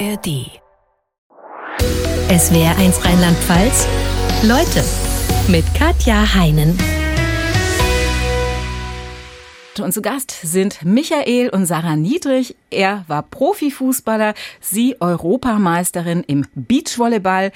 ARD. Es wäre eins Rheinland-Pfalz. Leute mit Katja Heinen. Und zu Gast sind Michael und Sarah Niedrig. Er war Profifußballer, sie Europameisterin im Beachvolleyball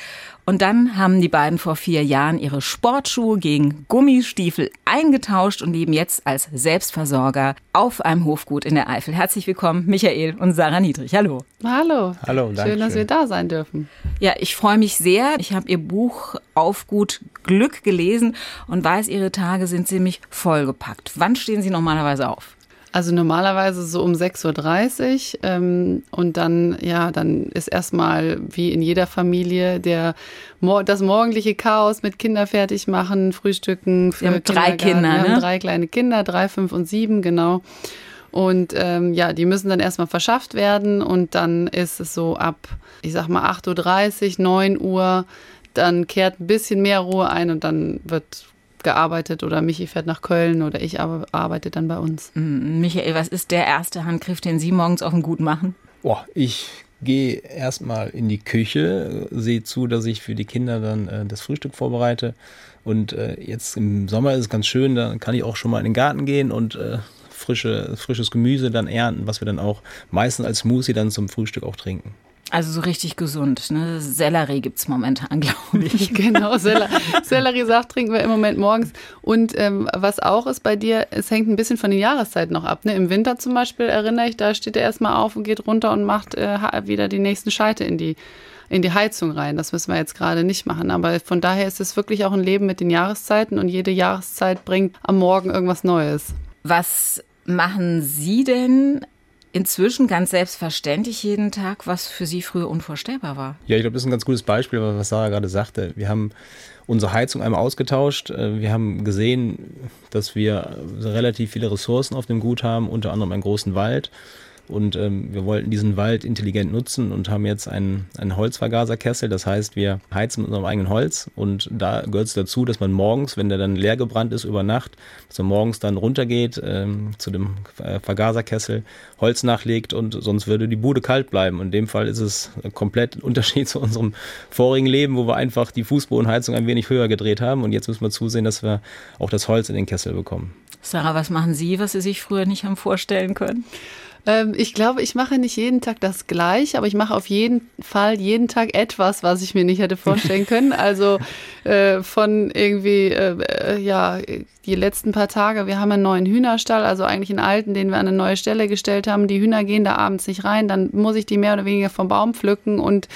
und dann haben die beiden vor vier Jahren ihre Sportschuhe gegen Gummistiefel eingetauscht und leben jetzt als Selbstversorger auf einem Hofgut in der Eifel. Herzlich willkommen, Michael und Sarah Niedrig. Hallo. Hallo. Hallo. Schön, dass wir da sein dürfen. Ja, ich freue mich sehr. Ich habe ihr Buch Auf gut Glück gelesen und weiß, ihre Tage sind ziemlich vollgepackt. Wann stehen Sie normalerweise auf? Also normalerweise so um 6.30 Uhr ähm, und dann, ja, dann ist erstmal wie in jeder Familie der, das morgendliche Chaos mit Kinder fertig machen, Frühstücken für Wir haben drei Kinder, Wir ne? haben drei kleine Kinder, drei, fünf und sieben, genau. Und ähm, ja, die müssen dann erstmal verschafft werden und dann ist es so ab, ich sag mal 8.30 Uhr, 9 Uhr, dann kehrt ein bisschen mehr Ruhe ein und dann wird gearbeitet oder Michi fährt nach Köln oder ich arbeite dann bei uns. Michael, was ist der erste Handgriff, den Sie morgens auf dem Gut machen? Boah, ich gehe erstmal in die Küche, sehe zu, dass ich für die Kinder dann äh, das Frühstück vorbereite. Und äh, jetzt im Sommer ist es ganz schön, da kann ich auch schon mal in den Garten gehen und äh, frische, frisches Gemüse dann ernten, was wir dann auch meistens als Smoothie dann zum Frühstück auch trinken. Also so richtig gesund. Ne? Sellerie gibt es momentan, glaube ich. genau, Sell Selleriesaft trinken wir im Moment morgens. Und ähm, was auch ist bei dir, es hängt ein bisschen von den Jahreszeiten noch ab. Ne? Im Winter zum Beispiel erinnere ich, da steht er erstmal auf und geht runter und macht äh, wieder die nächsten Scheite in die in die Heizung rein. Das müssen wir jetzt gerade nicht machen. Aber von daher ist es wirklich auch ein Leben mit den Jahreszeiten und jede Jahreszeit bringt am Morgen irgendwas Neues. Was machen Sie denn inzwischen ganz selbstverständlich jeden Tag, was für Sie früher unvorstellbar war. Ja, ich glaube, das ist ein ganz gutes Beispiel, was Sarah gerade sagte. Wir haben unsere Heizung einmal ausgetauscht. Äh, wir haben gesehen, dass wir relativ viele Ressourcen auf dem Gut haben, unter anderem einen großen Wald. Und ähm, wir wollten diesen Wald intelligent nutzen und haben jetzt einen, einen Holzvergaserkessel. Das heißt, wir heizen mit unserem eigenen Holz. Und da gehört es dazu, dass man morgens, wenn der dann leer gebrannt ist über Nacht, dass man morgens dann runtergeht ähm, zu dem äh, Vergaserkessel, Holz nachlegt und sonst würde die Bude kalt bleiben. In dem Fall ist es komplett ein Unterschied zu unserem vorigen Leben, wo wir einfach die Fußbodenheizung ein wenig höher gedreht haben. Und jetzt müssen wir zusehen, dass wir auch das Holz in den Kessel bekommen. Sarah, was machen Sie, was Sie sich früher nicht haben vorstellen können? Ähm, ich glaube, ich mache nicht jeden Tag das gleiche, aber ich mache auf jeden Fall jeden Tag etwas, was ich mir nicht hätte vorstellen können. Also äh, von irgendwie, äh, ja, die letzten paar Tage, wir haben einen neuen Hühnerstall, also eigentlich einen alten, den wir an eine neue Stelle gestellt haben. Die Hühner gehen da abends nicht rein, dann muss ich die mehr oder weniger vom Baum pflücken und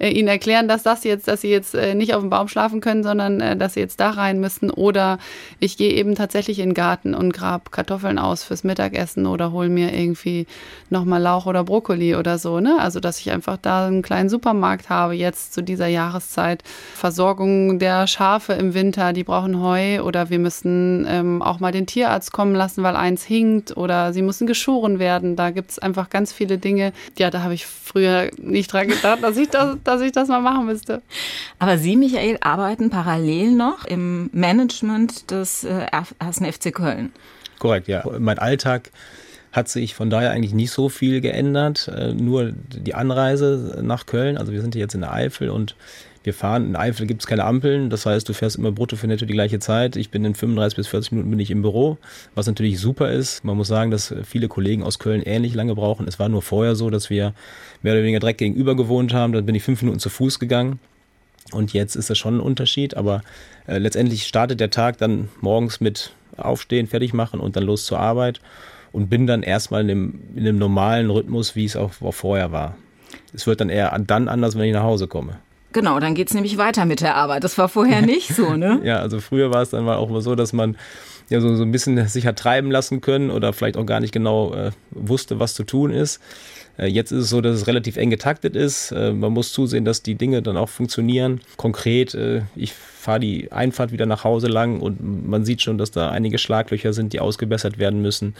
äh, ihnen erklären, dass das jetzt, dass sie jetzt äh, nicht auf dem Baum schlafen können, sondern äh, dass sie jetzt da rein müssen. Oder ich gehe eben tatsächlich in den Garten und grab Kartoffeln aus fürs Mittagessen oder hol mir irgendwie nochmal Lauch oder Brokkoli oder so. Ne? Also dass ich einfach da einen kleinen Supermarkt habe jetzt zu dieser Jahreszeit. Versorgung der Schafe im Winter, die brauchen Heu oder wir müssen ähm, auch mal den Tierarzt kommen lassen, weil eins hinkt oder sie müssen geschoren werden. Da gibt es einfach ganz viele Dinge. Ja, da habe ich früher nicht dran gedacht, dass ich das, dass ich das mal machen müsste. Aber Sie, Michael, arbeiten parallel noch im Management des äh, 1. FC Köln. Korrekt, ja. Mein Alltag hat sich von daher eigentlich nicht so viel geändert. Äh, nur die Anreise nach Köln. Also wir sind jetzt in der Eifel und wir fahren, in Eifel gibt es keine Ampeln, das heißt, du fährst immer brutto für netto die gleiche Zeit. Ich bin in 35 bis 40 Minuten bin ich im Büro, was natürlich super ist. Man muss sagen, dass viele Kollegen aus Köln ähnlich lange brauchen. Es war nur vorher so, dass wir mehr oder weniger direkt gegenüber gewohnt haben. Dann bin ich fünf Minuten zu Fuß gegangen. Und jetzt ist das schon ein Unterschied, aber äh, letztendlich startet der Tag dann morgens mit Aufstehen, fertig machen und dann los zur Arbeit und bin dann erstmal in dem, in dem normalen Rhythmus, wie es auch, auch vorher war. Es wird dann eher dann anders, wenn ich nach Hause komme. Genau, dann geht es nämlich weiter mit der Arbeit. Das war vorher nicht so, ne? ja, also früher war es dann mal auch mal so, dass man ja so, so ein bisschen sich hat treiben lassen können oder vielleicht auch gar nicht genau äh, wusste, was zu tun ist. Äh, jetzt ist es so, dass es relativ eng getaktet ist. Äh, man muss zusehen, dass die Dinge dann auch funktionieren. Konkret, äh, ich fahre die Einfahrt wieder nach Hause lang und man sieht schon, dass da einige Schlaglöcher sind, die ausgebessert werden müssen.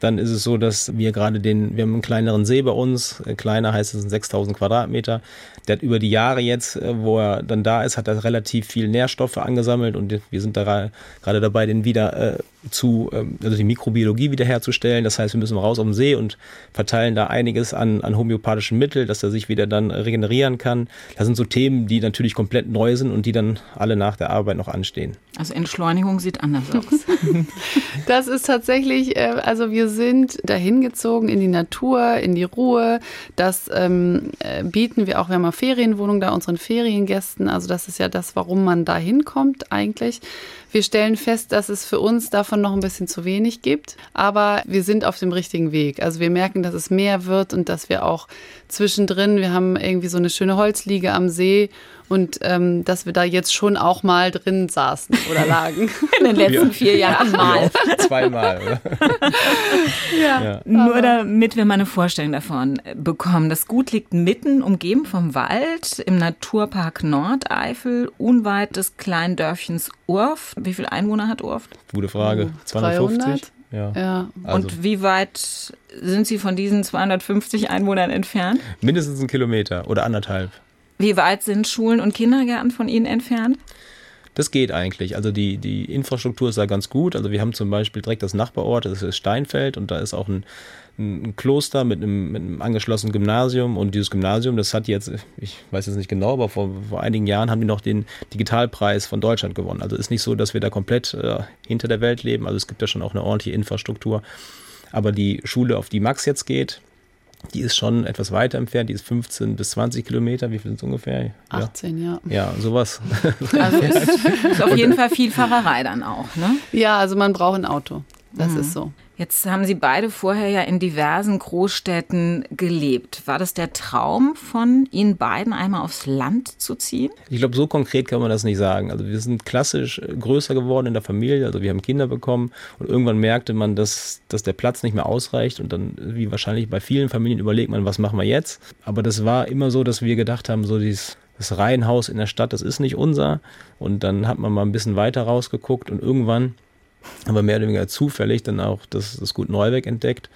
Dann ist es so, dass wir gerade den, wir haben einen kleineren See bei uns, äh, kleiner heißt es sind 6000 Quadratmeter. Der hat über die Jahre jetzt, äh, wo er dann da ist, hat er relativ viel Nährstoffe angesammelt und wir sind da gerade dabei, den wieder äh, zu, ähm, also die Mikrobiologie wiederherzustellen. Das heißt, wir müssen raus auf den See und verteilen da einiges an, an homöopathischen Mitteln, dass er sich wieder dann regenerieren kann. Das sind so Themen, die natürlich komplett neu sind und die dann alle nach der Arbeit noch anstehen. Also Entschleunigung sieht anders aus. das ist tatsächlich, äh, also wir sind dahin gezogen in die Natur, in die Ruhe. Das ähm, äh, bieten wir auch, wir haben eine Ferienwohnung da unseren Feriengästen. Also das ist ja das, warum man da hinkommt eigentlich. Wir stellen fest, dass es für uns davon noch ein bisschen zu wenig gibt, aber wir sind auf dem richtigen Weg. Also wir merken, dass es mehr wird und dass wir auch zwischendrin, wir haben irgendwie so eine schöne Holzliege am See und ähm, dass wir da jetzt schon auch mal drin saßen oder lagen. In den letzten vier Jahren mal. Ja, zweimal, oder? ja. ja. Nur damit wir mal eine Vorstellung davon bekommen. Das Gut liegt mitten, umgeben vom Wald, im Naturpark Nordeifel, unweit des kleinen Dörfchens Urf. Wie viele Einwohner hat Urf? Gute Frage. 250? 300? Ja. ja. Also. Und wie weit sind Sie von diesen 250 Einwohnern entfernt? Mindestens einen Kilometer oder anderthalb. Wie weit sind Schulen und Kindergärten von Ihnen entfernt? Das geht eigentlich. Also die, die Infrastruktur ist da ganz gut. Also wir haben zum Beispiel direkt das Nachbarort, das ist Steinfeld und da ist auch ein, ein Kloster mit einem, mit einem angeschlossenen Gymnasium und dieses Gymnasium, das hat jetzt, ich weiß jetzt nicht genau, aber vor, vor einigen Jahren haben die noch den Digitalpreis von Deutschland gewonnen. Also ist nicht so, dass wir da komplett äh, hinter der Welt leben. Also es gibt da schon auch eine ordentliche Infrastruktur. Aber die Schule, auf die Max jetzt geht, die ist schon etwas weiter entfernt, die ist 15 bis 20 Kilometer. Wie viel sind es ungefähr? 18, ja. Ja, sowas. Also ist, ist auf jeden Fall viel Fahrerei dann auch, ne? Ja, also man braucht ein Auto. Das mhm. ist so. Jetzt haben Sie beide vorher ja in diversen Großstädten gelebt. War das der Traum von Ihnen beiden, einmal aufs Land zu ziehen? Ich glaube, so konkret kann man das nicht sagen. Also wir sind klassisch äh, größer geworden in der Familie. Also wir haben Kinder bekommen und irgendwann merkte man, dass, dass der Platz nicht mehr ausreicht und dann, wie wahrscheinlich bei vielen Familien, überlegt man, was machen wir jetzt? Aber das war immer so, dass wir gedacht haben, so dieses das Reihenhaus in der Stadt, das ist nicht unser. Und dann hat man mal ein bisschen weiter rausgeguckt und irgendwann aber mehr oder weniger zufällig dann auch das, das Gut Neuweg entdeckt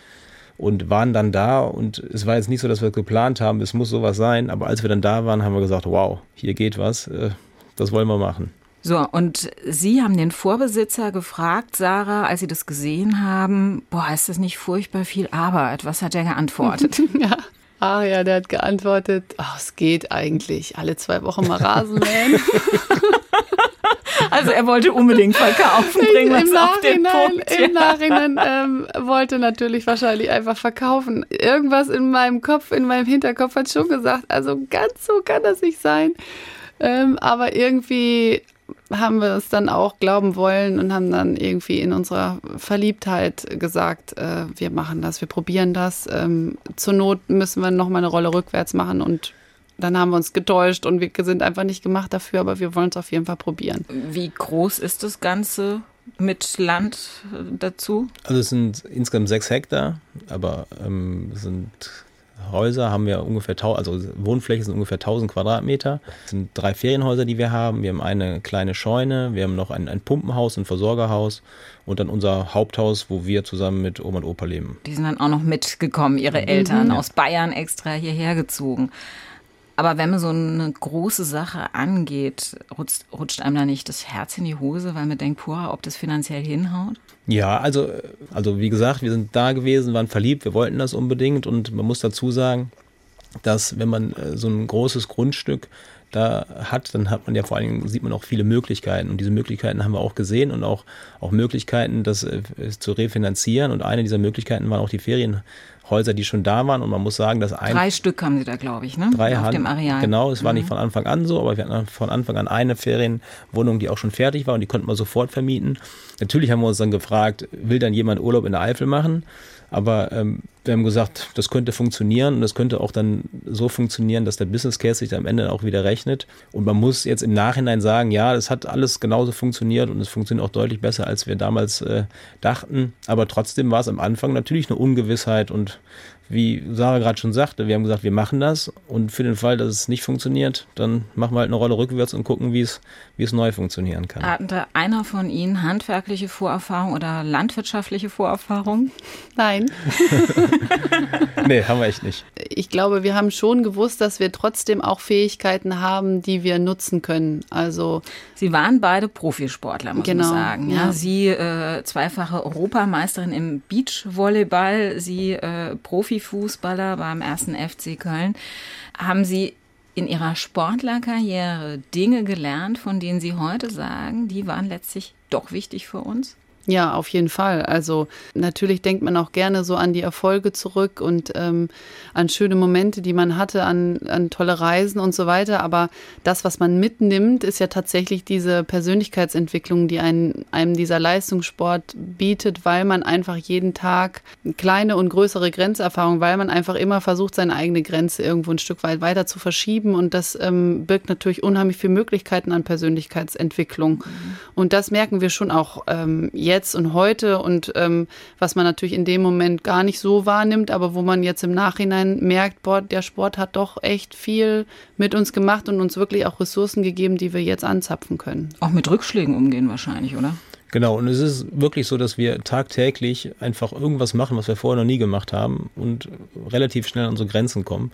und waren dann da und es war jetzt nicht so, dass wir geplant haben, es muss sowas sein, aber als wir dann da waren, haben wir gesagt, wow, hier geht was, äh, das wollen wir machen. So, und Sie haben den Vorbesitzer gefragt, Sarah, als Sie das gesehen haben, boah, ist das nicht furchtbar viel Arbeit? Was hat er geantwortet? ja. Ah ja, der hat geantwortet, oh, es geht eigentlich, alle zwei Wochen mal Rasen mähen. Also er wollte unbedingt verkaufen, bringen wir Im Nachhinein, Im Nachhinein ähm, wollte natürlich wahrscheinlich einfach verkaufen. Irgendwas in meinem Kopf, in meinem Hinterkopf hat schon gesagt, also ganz so kann das nicht sein. Ähm, aber irgendwie haben wir es dann auch glauben wollen und haben dann irgendwie in unserer Verliebtheit gesagt, äh, wir machen das, wir probieren das. Ähm, zur Not müssen wir noch mal eine Rolle rückwärts machen und dann haben wir uns getäuscht und wir sind einfach nicht gemacht dafür, aber wir wollen es auf jeden Fall probieren. Wie groß ist das Ganze mit Land äh, dazu? Also es sind insgesamt sechs Hektar, aber ähm, sind Häuser haben wir ungefähr, also Wohnfläche sind ungefähr 1000 Quadratmeter. Es sind drei Ferienhäuser, die wir haben. Wir haben eine kleine Scheune, wir haben noch ein, ein Pumpenhaus, ein Versorgerhaus und dann unser Haupthaus, wo wir zusammen mit Oma und Opa leben. Die sind dann auch noch mitgekommen, ihre Eltern mhm. aus Bayern extra hierher gezogen. Aber wenn man so eine große Sache angeht, rutscht, rutscht einem da nicht das Herz in die Hose, weil man denkt, boah, ob das finanziell hinhaut? Ja, also, also wie gesagt, wir sind da gewesen, waren verliebt, wir wollten das unbedingt und man muss dazu sagen, dass wenn man äh, so ein großes Grundstück da hat, dann hat man ja vor allen Dingen, sieht man auch viele Möglichkeiten. Und diese Möglichkeiten haben wir auch gesehen und auch, auch Möglichkeiten, das äh, zu refinanzieren. Und eine dieser Möglichkeiten waren auch die Ferien, Häuser, die schon da waren. Und man muss sagen, dass ein. Drei Stück haben sie da, glaube ich, ne? Drei auf Hand, dem Areal. Genau, es war mhm. nicht von Anfang an so, aber wir hatten von Anfang an eine Ferienwohnung, die auch schon fertig war und die konnten wir sofort vermieten. Natürlich haben wir uns dann gefragt, will dann jemand Urlaub in der Eifel machen? Aber ähm, wir haben gesagt, das könnte funktionieren und das könnte auch dann so funktionieren, dass der Business Case sich am Ende auch wieder rechnet. Und man muss jetzt im Nachhinein sagen, ja, das hat alles genauso funktioniert und es funktioniert auch deutlich besser, als wir damals äh, dachten. Aber trotzdem war es am Anfang natürlich eine Ungewissheit und wie Sarah gerade schon sagte, wir haben gesagt, wir machen das und für den Fall, dass es nicht funktioniert, dann machen wir halt eine Rolle rückwärts und gucken, wie es, wie es neu funktionieren kann. Hatte einer von Ihnen handwerkliche Vorerfahrung oder landwirtschaftliche Vorerfahrung? Nein. nee, haben wir echt nicht. Ich glaube, wir haben schon gewusst, dass wir trotzdem auch Fähigkeiten haben, die wir nutzen können. Also Sie waren beide Profisportler, muss genau, man sagen. Ja, ja. Sie äh, zweifache Europameisterin im Beachvolleyball, Sie äh, Profifußballer beim ersten FC Köln. Haben Sie in Ihrer Sportlerkarriere Dinge gelernt, von denen Sie heute sagen, die waren letztlich doch wichtig für uns? Ja, auf jeden Fall. Also natürlich denkt man auch gerne so an die Erfolge zurück und ähm, an schöne Momente, die man hatte, an, an tolle Reisen und so weiter. Aber das, was man mitnimmt, ist ja tatsächlich diese Persönlichkeitsentwicklung, die einen, einem dieser Leistungssport bietet, weil man einfach jeden Tag kleine und größere Grenzerfahrungen, weil man einfach immer versucht, seine eigene Grenze irgendwo ein Stück weit weiter zu verschieben. Und das ähm, birgt natürlich unheimlich viele Möglichkeiten an Persönlichkeitsentwicklung. Mhm. Und das merken wir schon auch ähm, jetzt und heute und ähm, was man natürlich in dem Moment gar nicht so wahrnimmt, aber wo man jetzt im Nachhinein merkt, boah, der Sport hat doch echt viel mit uns gemacht und uns wirklich auch Ressourcen gegeben, die wir jetzt anzapfen können. Auch mit Rückschlägen umgehen wahrscheinlich, oder? Genau, und es ist wirklich so, dass wir tagtäglich einfach irgendwas machen, was wir vorher noch nie gemacht haben und relativ schnell an unsere Grenzen kommen.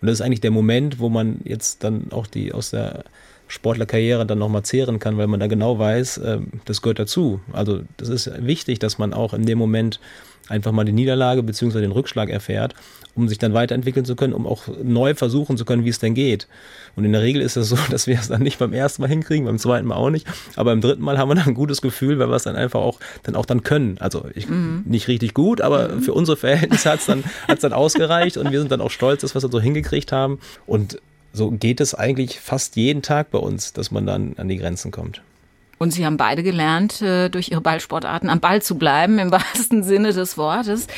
Und das ist eigentlich der Moment, wo man jetzt dann auch die aus der Sportlerkarriere dann nochmal zehren kann, weil man da genau weiß, äh, das gehört dazu. Also das ist wichtig, dass man auch in dem Moment einfach mal die Niederlage bzw. den Rückschlag erfährt, um sich dann weiterentwickeln zu können, um auch neu versuchen zu können, wie es denn geht. Und in der Regel ist es so, dass wir es dann nicht beim ersten Mal hinkriegen, beim zweiten Mal auch nicht, aber beim dritten Mal haben wir dann ein gutes Gefühl, weil wir es dann einfach auch dann auch dann können. Also ich, mhm. nicht richtig gut, aber mhm. für unsere Verhältnisse hat es dann, hat's dann ausgereicht und wir sind dann auch stolz, dass wir es dann so hingekriegt haben. Und so geht es eigentlich fast jeden Tag bei uns, dass man dann an die Grenzen kommt. Und Sie haben beide gelernt, äh, durch Ihre Ballsportarten am Ball zu bleiben, im wahrsten Sinne des Wortes.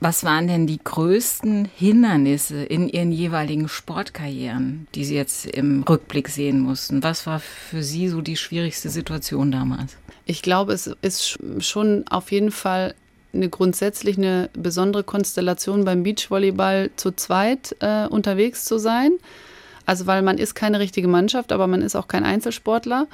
Was waren denn die größten Hindernisse in Ihren jeweiligen Sportkarrieren, die Sie jetzt im Rückblick sehen mussten? Was war für Sie so die schwierigste Situation damals? Ich glaube, es ist schon auf jeden Fall eine grundsätzlich eine besondere Konstellation beim Beachvolleyball zu zweit äh, unterwegs zu sein. Also weil man ist keine richtige Mannschaft, aber man ist auch kein Einzelsportler.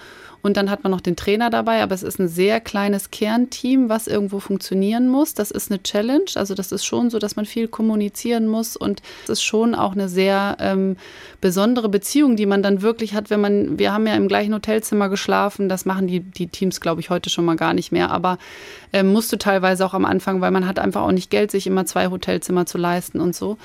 Und dann hat man noch den Trainer dabei, aber es ist ein sehr kleines Kernteam, was irgendwo funktionieren muss. Das ist eine Challenge. Also das ist schon so, dass man viel kommunizieren muss und es ist schon auch eine sehr ähm, besondere Beziehung, die man dann wirklich hat, wenn man, wir haben ja im gleichen Hotelzimmer geschlafen. Das machen die, die Teams, glaube ich, heute schon mal gar nicht mehr. Aber ähm, musste teilweise auch am Anfang, weil man hat einfach auch nicht Geld, sich immer zwei Hotelzimmer zu leisten und so.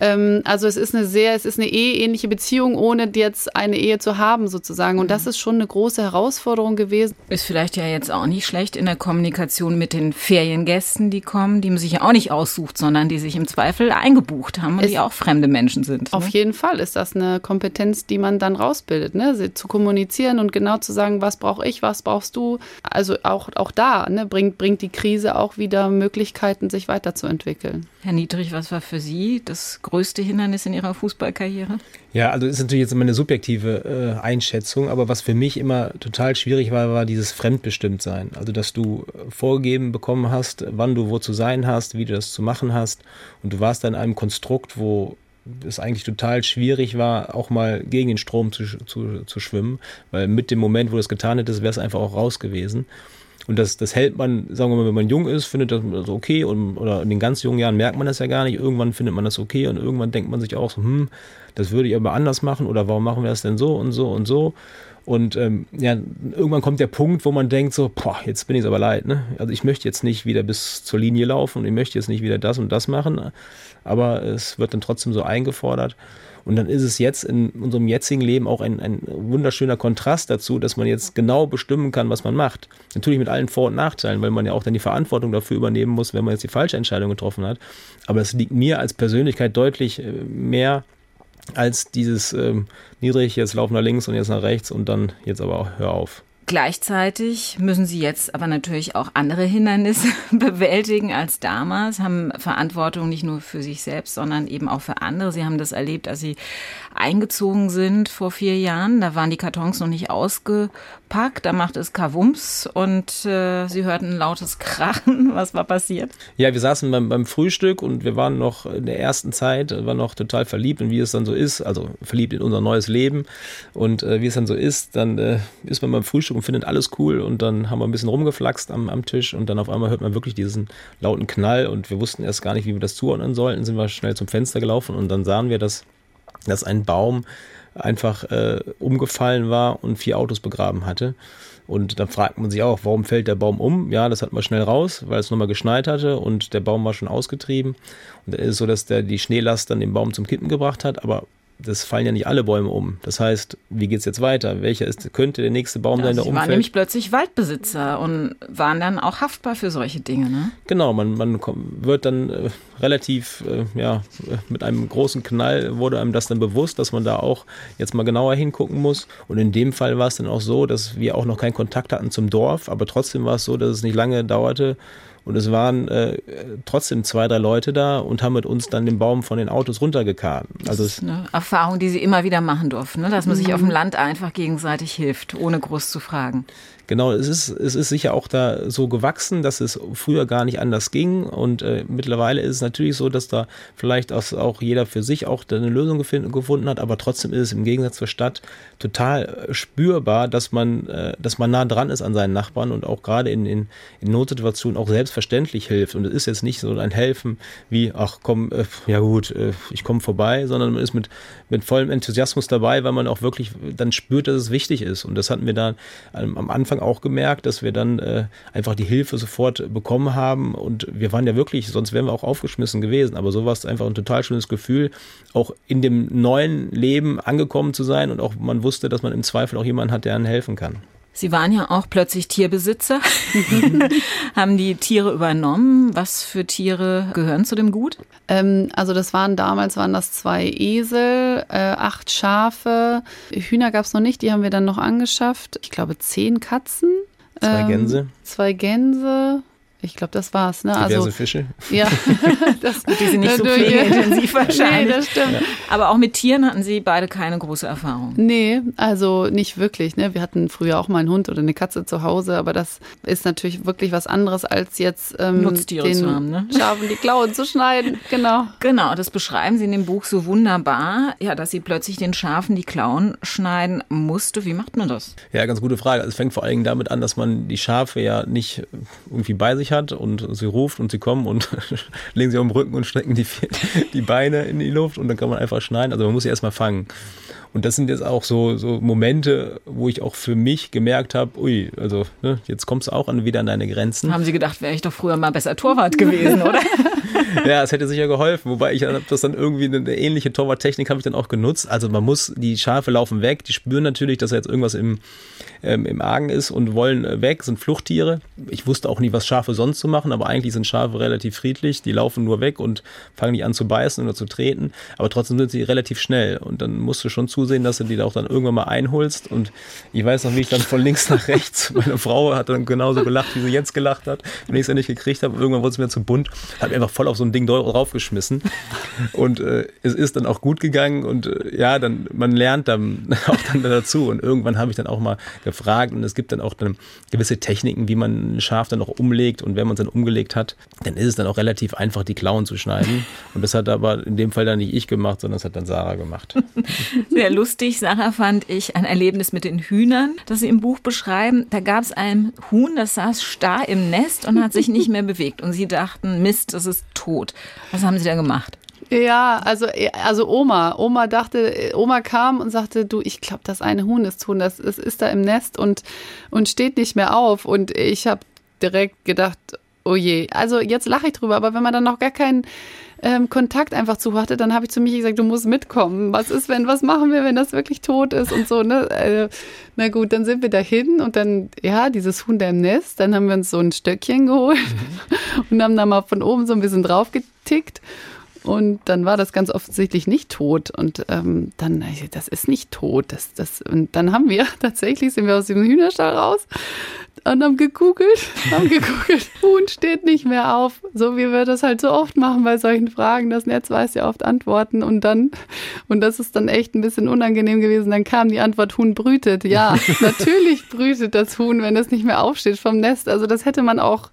Ähm, also es ist eine sehr, es ist eine eheähnliche Beziehung, ohne jetzt eine Ehe zu haben sozusagen. Und das ist schon eine große Herausforderung gewesen. Ist vielleicht ja jetzt auch nicht schlecht in der Kommunikation mit den Feriengästen, die kommen, die man sich ja auch nicht aussucht, sondern die sich im Zweifel eingebucht haben und es die auch fremde Menschen sind. Auf ne? jeden Fall ist das eine Kompetenz, die man dann rausbildet, ne? zu kommunizieren und genau zu sagen, was brauche ich, was brauchst du. Also auch, auch da ne? bringt, bringt die Krise auch wieder Möglichkeiten, sich weiterzuentwickeln. Herr Niedrig, was war für Sie das größte Hindernis in Ihrer Fußballkarriere? Ja, also das ist natürlich jetzt immer eine subjektive äh, Einschätzung, aber was für mich immer total schwierig war, war dieses Fremdbestimmtsein. Also, dass du vorgegeben bekommen hast, wann du wo zu sein hast, wie du das zu machen hast. Und du warst dann in einem Konstrukt, wo es eigentlich total schwierig war, auch mal gegen den Strom zu, zu, zu schwimmen, weil mit dem Moment, wo du es getan hättest, wäre es einfach auch raus gewesen. Und das, das hält man, sagen wir mal, wenn man jung ist, findet das okay und, oder in den ganz jungen Jahren merkt man das ja gar nicht. Irgendwann findet man das okay und irgendwann denkt man sich auch so, hm, das würde ich aber anders machen oder warum machen wir das denn so und so und so. Und ähm, ja, irgendwann kommt der Punkt, wo man denkt so, boah, jetzt bin ich es aber leid. Ne? Also ich möchte jetzt nicht wieder bis zur Linie laufen und ich möchte jetzt nicht wieder das und das machen, aber es wird dann trotzdem so eingefordert. Und dann ist es jetzt in unserem jetzigen Leben auch ein, ein wunderschöner Kontrast dazu, dass man jetzt genau bestimmen kann, was man macht. Natürlich mit allen Vor- und Nachteilen, weil man ja auch dann die Verantwortung dafür übernehmen muss, wenn man jetzt die falsche Entscheidung getroffen hat. Aber es liegt mir als Persönlichkeit deutlich äh, mehr als dieses ähm, niedrig, jetzt laufen nach links und jetzt nach rechts und dann jetzt aber auch hör auf. Gleichzeitig müssen sie jetzt aber natürlich auch andere Hindernisse bewältigen als damals, haben Verantwortung nicht nur für sich selbst, sondern eben auch für andere. Sie haben das erlebt, als sie eingezogen sind vor vier Jahren. Da waren die Kartons noch nicht ausgepackt, da macht es Kavums und äh, sie hörten ein lautes Krachen. Was war passiert? Ja, wir saßen beim, beim Frühstück und wir waren noch in der ersten Zeit, waren noch total verliebt und wie es dann so ist, also verliebt in unser neues Leben und äh, wie es dann so ist, dann äh, ist man beim Frühstück und findet alles cool und dann haben wir ein bisschen rumgeflaxt am, am Tisch und dann auf einmal hört man wirklich diesen lauten Knall und wir wussten erst gar nicht, wie wir das zuordnen sollten, sind wir schnell zum Fenster gelaufen und dann sahen wir, dass, dass ein Baum einfach äh, umgefallen war und vier Autos begraben hatte. Und dann fragt man sich auch, warum fällt der Baum um? Ja, das hat man schnell raus, weil es nochmal geschneit hatte und der Baum war schon ausgetrieben. Und dann ist es so, dass der die Schneelast dann den Baum zum Kippen gebracht hat, aber das fallen ja nicht alle Bäume um. Das heißt, wie geht es jetzt weiter? Welcher ist, könnte der nächste Baum ja, sein, der sie umfällt? waren nämlich plötzlich Waldbesitzer und waren dann auch haftbar für solche Dinge, ne? Genau, man, man wird dann äh, relativ, äh, ja, mit einem großen Knall wurde einem das dann bewusst, dass man da auch jetzt mal genauer hingucken muss. Und in dem Fall war es dann auch so, dass wir auch noch keinen Kontakt hatten zum Dorf, aber trotzdem war es so, dass es nicht lange dauerte, und es waren äh, trotzdem zwei, drei Leute da und haben mit uns dann den Baum von den Autos runtergekarrt. Also das ist eine Erfahrung, die Sie immer wieder machen durften, ne? dass man sich auf dem Land einfach gegenseitig hilft, ohne groß zu fragen. Genau, es ist, es ist sicher auch da so gewachsen, dass es früher gar nicht anders ging. Und äh, mittlerweile ist es natürlich so, dass da vielleicht auch, jeder für sich auch eine Lösung gefunden hat, aber trotzdem ist es im Gegensatz zur Stadt total äh, spürbar, dass man, äh, dass man nah dran ist an seinen Nachbarn und auch gerade in, in, in Notsituationen auch selbstverständlich hilft. Und es ist jetzt nicht so ein Helfen wie, ach komm, äh, ja gut, äh, ich komme vorbei, sondern man ist mit, mit vollem Enthusiasmus dabei, weil man auch wirklich dann spürt, dass es wichtig ist. Und das hatten wir da am Anfang auch gemerkt, dass wir dann äh, einfach die Hilfe sofort bekommen haben. Und wir waren ja wirklich, sonst wären wir auch aufgeschmissen gewesen, aber so war es einfach ein total schönes Gefühl, auch in dem neuen Leben angekommen zu sein. Und auch man wusste, dass man im Zweifel auch jemanden hat, der einem helfen kann. Sie waren ja auch plötzlich Tierbesitzer, haben die Tiere übernommen. Was für Tiere gehören zu dem Gut? Ähm, also das waren damals waren das zwei Esel, äh, acht Schafe, Hühner gab es noch nicht, die haben wir dann noch angeschafft. Ich glaube zehn Katzen. Zwei Gänse. Ähm, zwei Gänse, ich glaube, das war's. Ne? Diverse also, Fische. Ja, das, Gut, die sind nicht so pflegeintensiv wahrscheinlich. Nee, das stimmt. Aber auch mit Tieren hatten Sie beide keine große Erfahrung. Nee, also nicht wirklich. Ne? Wir hatten früher auch mal einen Hund oder eine Katze zu Hause, aber das ist natürlich wirklich was anderes, als jetzt ähm, Nutztiere den zu haben, ne? Schafen die Klauen zu schneiden. Genau. Genau, das beschreiben Sie in dem Buch so wunderbar, ja, dass Sie plötzlich den Schafen die Klauen schneiden musste. Wie macht man das? Ja, ganz gute Frage. Also es fängt vor allen Dingen damit an, dass man die Schafe ja nicht irgendwie bei sich hat und sie ruft und sie kommen und legen sie auf den Rücken und strecken die, die Beine in die Luft und dann kann man einfach schneiden. Also man muss sie erstmal fangen. Und das sind jetzt auch so, so Momente, wo ich auch für mich gemerkt habe, ui, also ne, jetzt kommst du auch an, wieder an deine Grenzen. Haben Sie gedacht, wäre ich doch früher mal besser Torwart gewesen, oder? ja, es hätte sicher geholfen, wobei ich habe das dann irgendwie eine ähnliche Torwarttechnik habe ich dann auch genutzt. Also man muss, die Schafe laufen weg, die spüren natürlich, dass da jetzt irgendwas im, ähm, im Argen ist und wollen weg, sind Fluchttiere. Ich wusste auch nie, was Schafe sonst zu machen, aber eigentlich sind Schafe relativ friedlich, die laufen nur weg und fangen nicht an zu beißen oder zu treten, aber trotzdem sind sie relativ schnell und dann musst du schon zu zusehen, dass du die auch dann irgendwann mal einholst. Und ich weiß noch, wie ich dann von links nach rechts, meine Frau hat dann genauso gelacht, wie sie jetzt gelacht hat, wenn ich es ja nicht gekriegt habe. Irgendwann wurde es mir zu bunt, habe einfach voll auf so ein Ding draufgeschmissen. Und äh, es ist dann auch gut gegangen und äh, ja, dann man lernt dann auch dann dazu. Und irgendwann habe ich dann auch mal gefragt und es gibt dann auch dann gewisse Techniken, wie man ein Schaf dann auch umlegt. Und wenn man es dann umgelegt hat, dann ist es dann auch relativ einfach, die Klauen zu schneiden. Und das hat aber in dem Fall dann nicht ich gemacht, sondern das hat dann Sarah gemacht. Sehr sehr lustig, Sarah, fand ich ein Erlebnis mit den Hühnern, das Sie im Buch beschreiben. Da gab es ein Huhn, das saß starr im Nest und hat sich nicht mehr bewegt. Und Sie dachten, Mist, das ist tot. Was haben Sie da gemacht? Ja, also, also Oma. Oma dachte, Oma kam und sagte, du, ich glaube, das eine Huhn ist tot, das, das ist da im Nest und, und steht nicht mehr auf. Und ich habe direkt gedacht, oh je. Also jetzt lache ich drüber, aber wenn man dann noch gar keinen ähm, Kontakt einfach zu hatte, dann habe ich zu Michi gesagt, du musst mitkommen. Was ist, wenn, was machen wir, wenn das wirklich tot ist und so, ne? Äh, na gut, dann sind wir dahin und dann, ja, dieses Huhn da im Nest, dann haben wir uns so ein Stöckchen geholt mhm. und haben da mal von oben so ein bisschen drauf getickt. Und dann war das ganz offensichtlich nicht tot. Und ähm, dann, das ist nicht tot. Das, das, und dann haben wir tatsächlich, sind wir aus dem Hühnerstall raus und haben gegoogelt, haben gegoogelt, Huhn steht nicht mehr auf. So wie wir das halt so oft machen bei solchen Fragen. Das Netz weiß ja oft Antworten und dann, und das ist dann echt ein bisschen unangenehm gewesen, dann kam die Antwort, Huhn brütet. Ja, natürlich brütet das Huhn, wenn es nicht mehr aufsteht vom Nest. Also das hätte man auch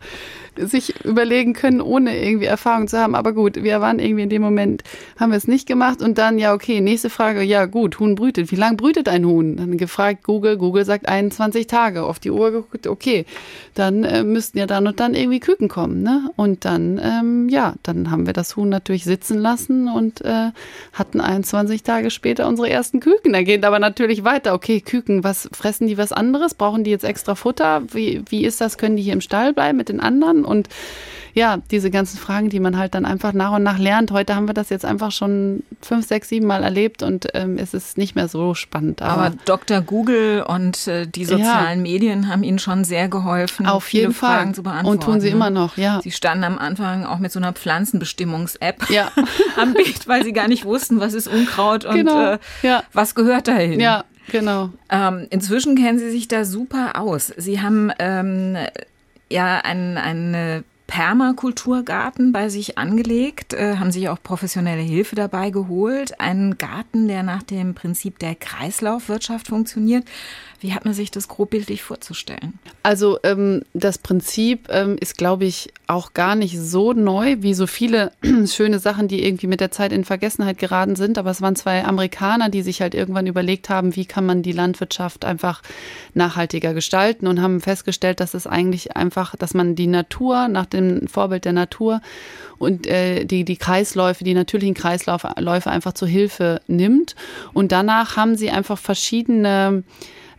sich überlegen können, ohne irgendwie Erfahrung zu haben. Aber gut, wir waren irgendwie in dem Moment, haben wir es nicht gemacht. Und dann, ja, okay, nächste Frage, ja gut, Huhn brütet. Wie lange brütet ein Huhn? Dann gefragt Google, Google sagt 21 Tage. Auf die Uhr geguckt, okay, dann äh, müssten ja dann und dann irgendwie Küken kommen. Ne? Und dann, ähm, ja, dann haben wir das Huhn natürlich sitzen lassen und äh, hatten 21 Tage später unsere ersten Küken. Da geht aber natürlich weiter. Okay, Küken, was fressen die was anderes? Brauchen die jetzt extra Futter? Wie, wie ist das? Können die hier im Stall bleiben mit den anderen? Und ja, diese ganzen Fragen, die man halt dann einfach nach und nach lernt. Heute haben wir das jetzt einfach schon fünf, sechs, sieben Mal erlebt und ähm, es ist nicht mehr so spannend. Aber, aber Dr. Google und äh, die sozialen ja, Medien haben Ihnen schon sehr geholfen, auf jeden Fragen Fall. zu beantworten. Und tun sie immer noch, ja. Sie standen am Anfang auch mit so einer Pflanzenbestimmungs-App ja. am Bild, weil sie gar nicht wussten, was ist Unkraut und genau. äh, ja. was gehört dahin. Ja, genau. Ähm, inzwischen kennen Sie sich da super aus. Sie haben ähm, ja ein, eine Permakulturgarten bei sich angelegt, äh, haben sich auch professionelle Hilfe dabei geholt. Einen Garten, der nach dem Prinzip der Kreislaufwirtschaft funktioniert. Wie hat man sich das grobbildlich vorzustellen? Also ähm, das Prinzip ähm, ist, glaube ich, auch gar nicht so neu wie so viele schöne Sachen, die irgendwie mit der Zeit in Vergessenheit geraten sind. Aber es waren zwei Amerikaner, die sich halt irgendwann überlegt haben, wie kann man die Landwirtschaft einfach nachhaltiger gestalten und haben festgestellt, dass es eigentlich einfach, dass man die Natur nach dem Vorbild der Natur und äh, die, die Kreisläufe, die natürlichen Kreisläufe einfach zur Hilfe nimmt. Und danach haben sie einfach verschiedene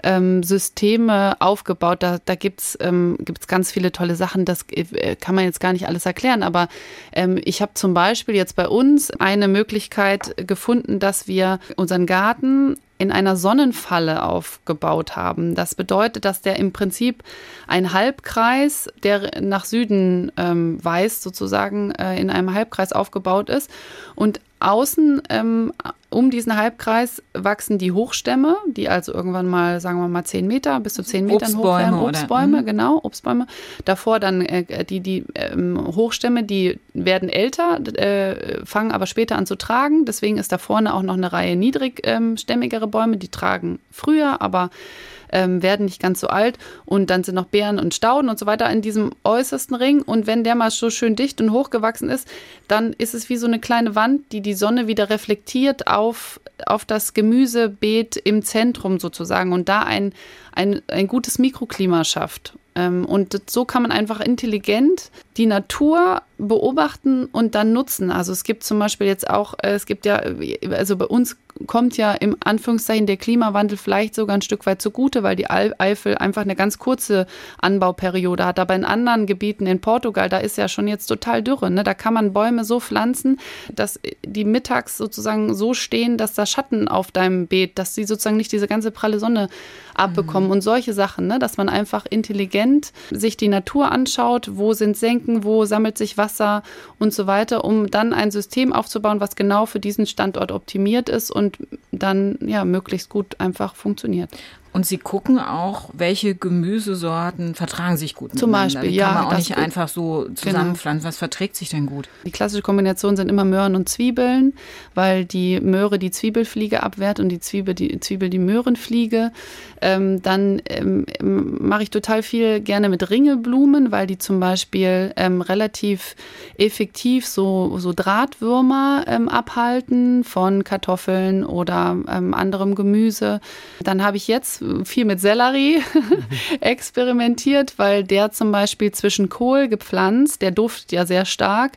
ähm, Systeme aufgebaut. Da, da gibt's ähm, gibt's ganz viele tolle Sachen. Das äh, kann man jetzt gar nicht alles erklären. Aber ähm, ich habe zum Beispiel jetzt bei uns eine Möglichkeit gefunden, dass wir unseren Garten in einer Sonnenfalle aufgebaut haben. Das bedeutet, dass der im Prinzip ein Halbkreis, der nach Süden ähm, weist, sozusagen äh, in einem Halbkreis aufgebaut ist. Und außen ähm, um diesen Halbkreis wachsen die Hochstämme, die also irgendwann mal, sagen wir mal, zehn Meter bis zu zehn Metern hoch werden. Obstbäume, oder? Mhm. genau, Obstbäume. Davor dann äh, die, die ähm, Hochstämme, die werden älter, äh, fangen aber später an zu tragen. Deswegen ist da vorne auch noch eine Reihe niedrigstämmigere ähm, Bäume, die tragen früher, aber ähm, werden nicht ganz so alt. Und dann sind noch Beeren und Stauden und so weiter in diesem äußersten Ring. Und wenn der mal so schön dicht und hochgewachsen ist, dann ist es wie so eine kleine Wand, die die Sonne wieder reflektiert auf, auf das Gemüsebeet im Zentrum sozusagen und da ein, ein, ein gutes Mikroklima schafft. Ähm, und so kann man einfach intelligent die Natur beobachten und dann nutzen. Also es gibt zum Beispiel jetzt auch, äh, es gibt ja, also bei uns kommt ja im Anführungszeichen der Klimawandel vielleicht sogar ein Stück weit zugute, weil die Eifel einfach eine ganz kurze Anbauperiode hat. Aber in anderen Gebieten in Portugal, da ist ja schon jetzt total Dürre. Ne? Da kann man Bäume so pflanzen, dass die mittags sozusagen so stehen, dass da Schatten auf deinem Beet, dass sie sozusagen nicht diese ganze pralle Sonne abbekommen mhm. und solche Sachen, ne? dass man einfach intelligent sich die Natur anschaut, wo sind Senken, wo sammelt sich Wasser und so weiter, um dann ein System aufzubauen, was genau für diesen Standort optimiert ist und dann ja möglichst gut einfach funktioniert. Und Sie gucken auch, welche Gemüsesorten vertragen sich gut Zum Beispiel, Die ja. kann man auch nicht einfach so genau. zusammenpflanzen. Genau. Was verträgt sich denn gut? Die klassische Kombination sind immer Möhren und Zwiebeln, weil die Möhre die Zwiebelfliege abwehrt und die Zwiebel die, Zwiebel die Möhrenfliege. Ähm, dann ähm, mache ich total viel gerne mit Ringelblumen, weil die zum Beispiel ähm, relativ effektiv so, so Drahtwürmer ähm, abhalten von Kartoffeln oder ähm, anderem Gemüse. Dann habe ich jetzt viel mit Sellerie experimentiert, weil der zum Beispiel zwischen Kohl gepflanzt, der duftet ja sehr stark,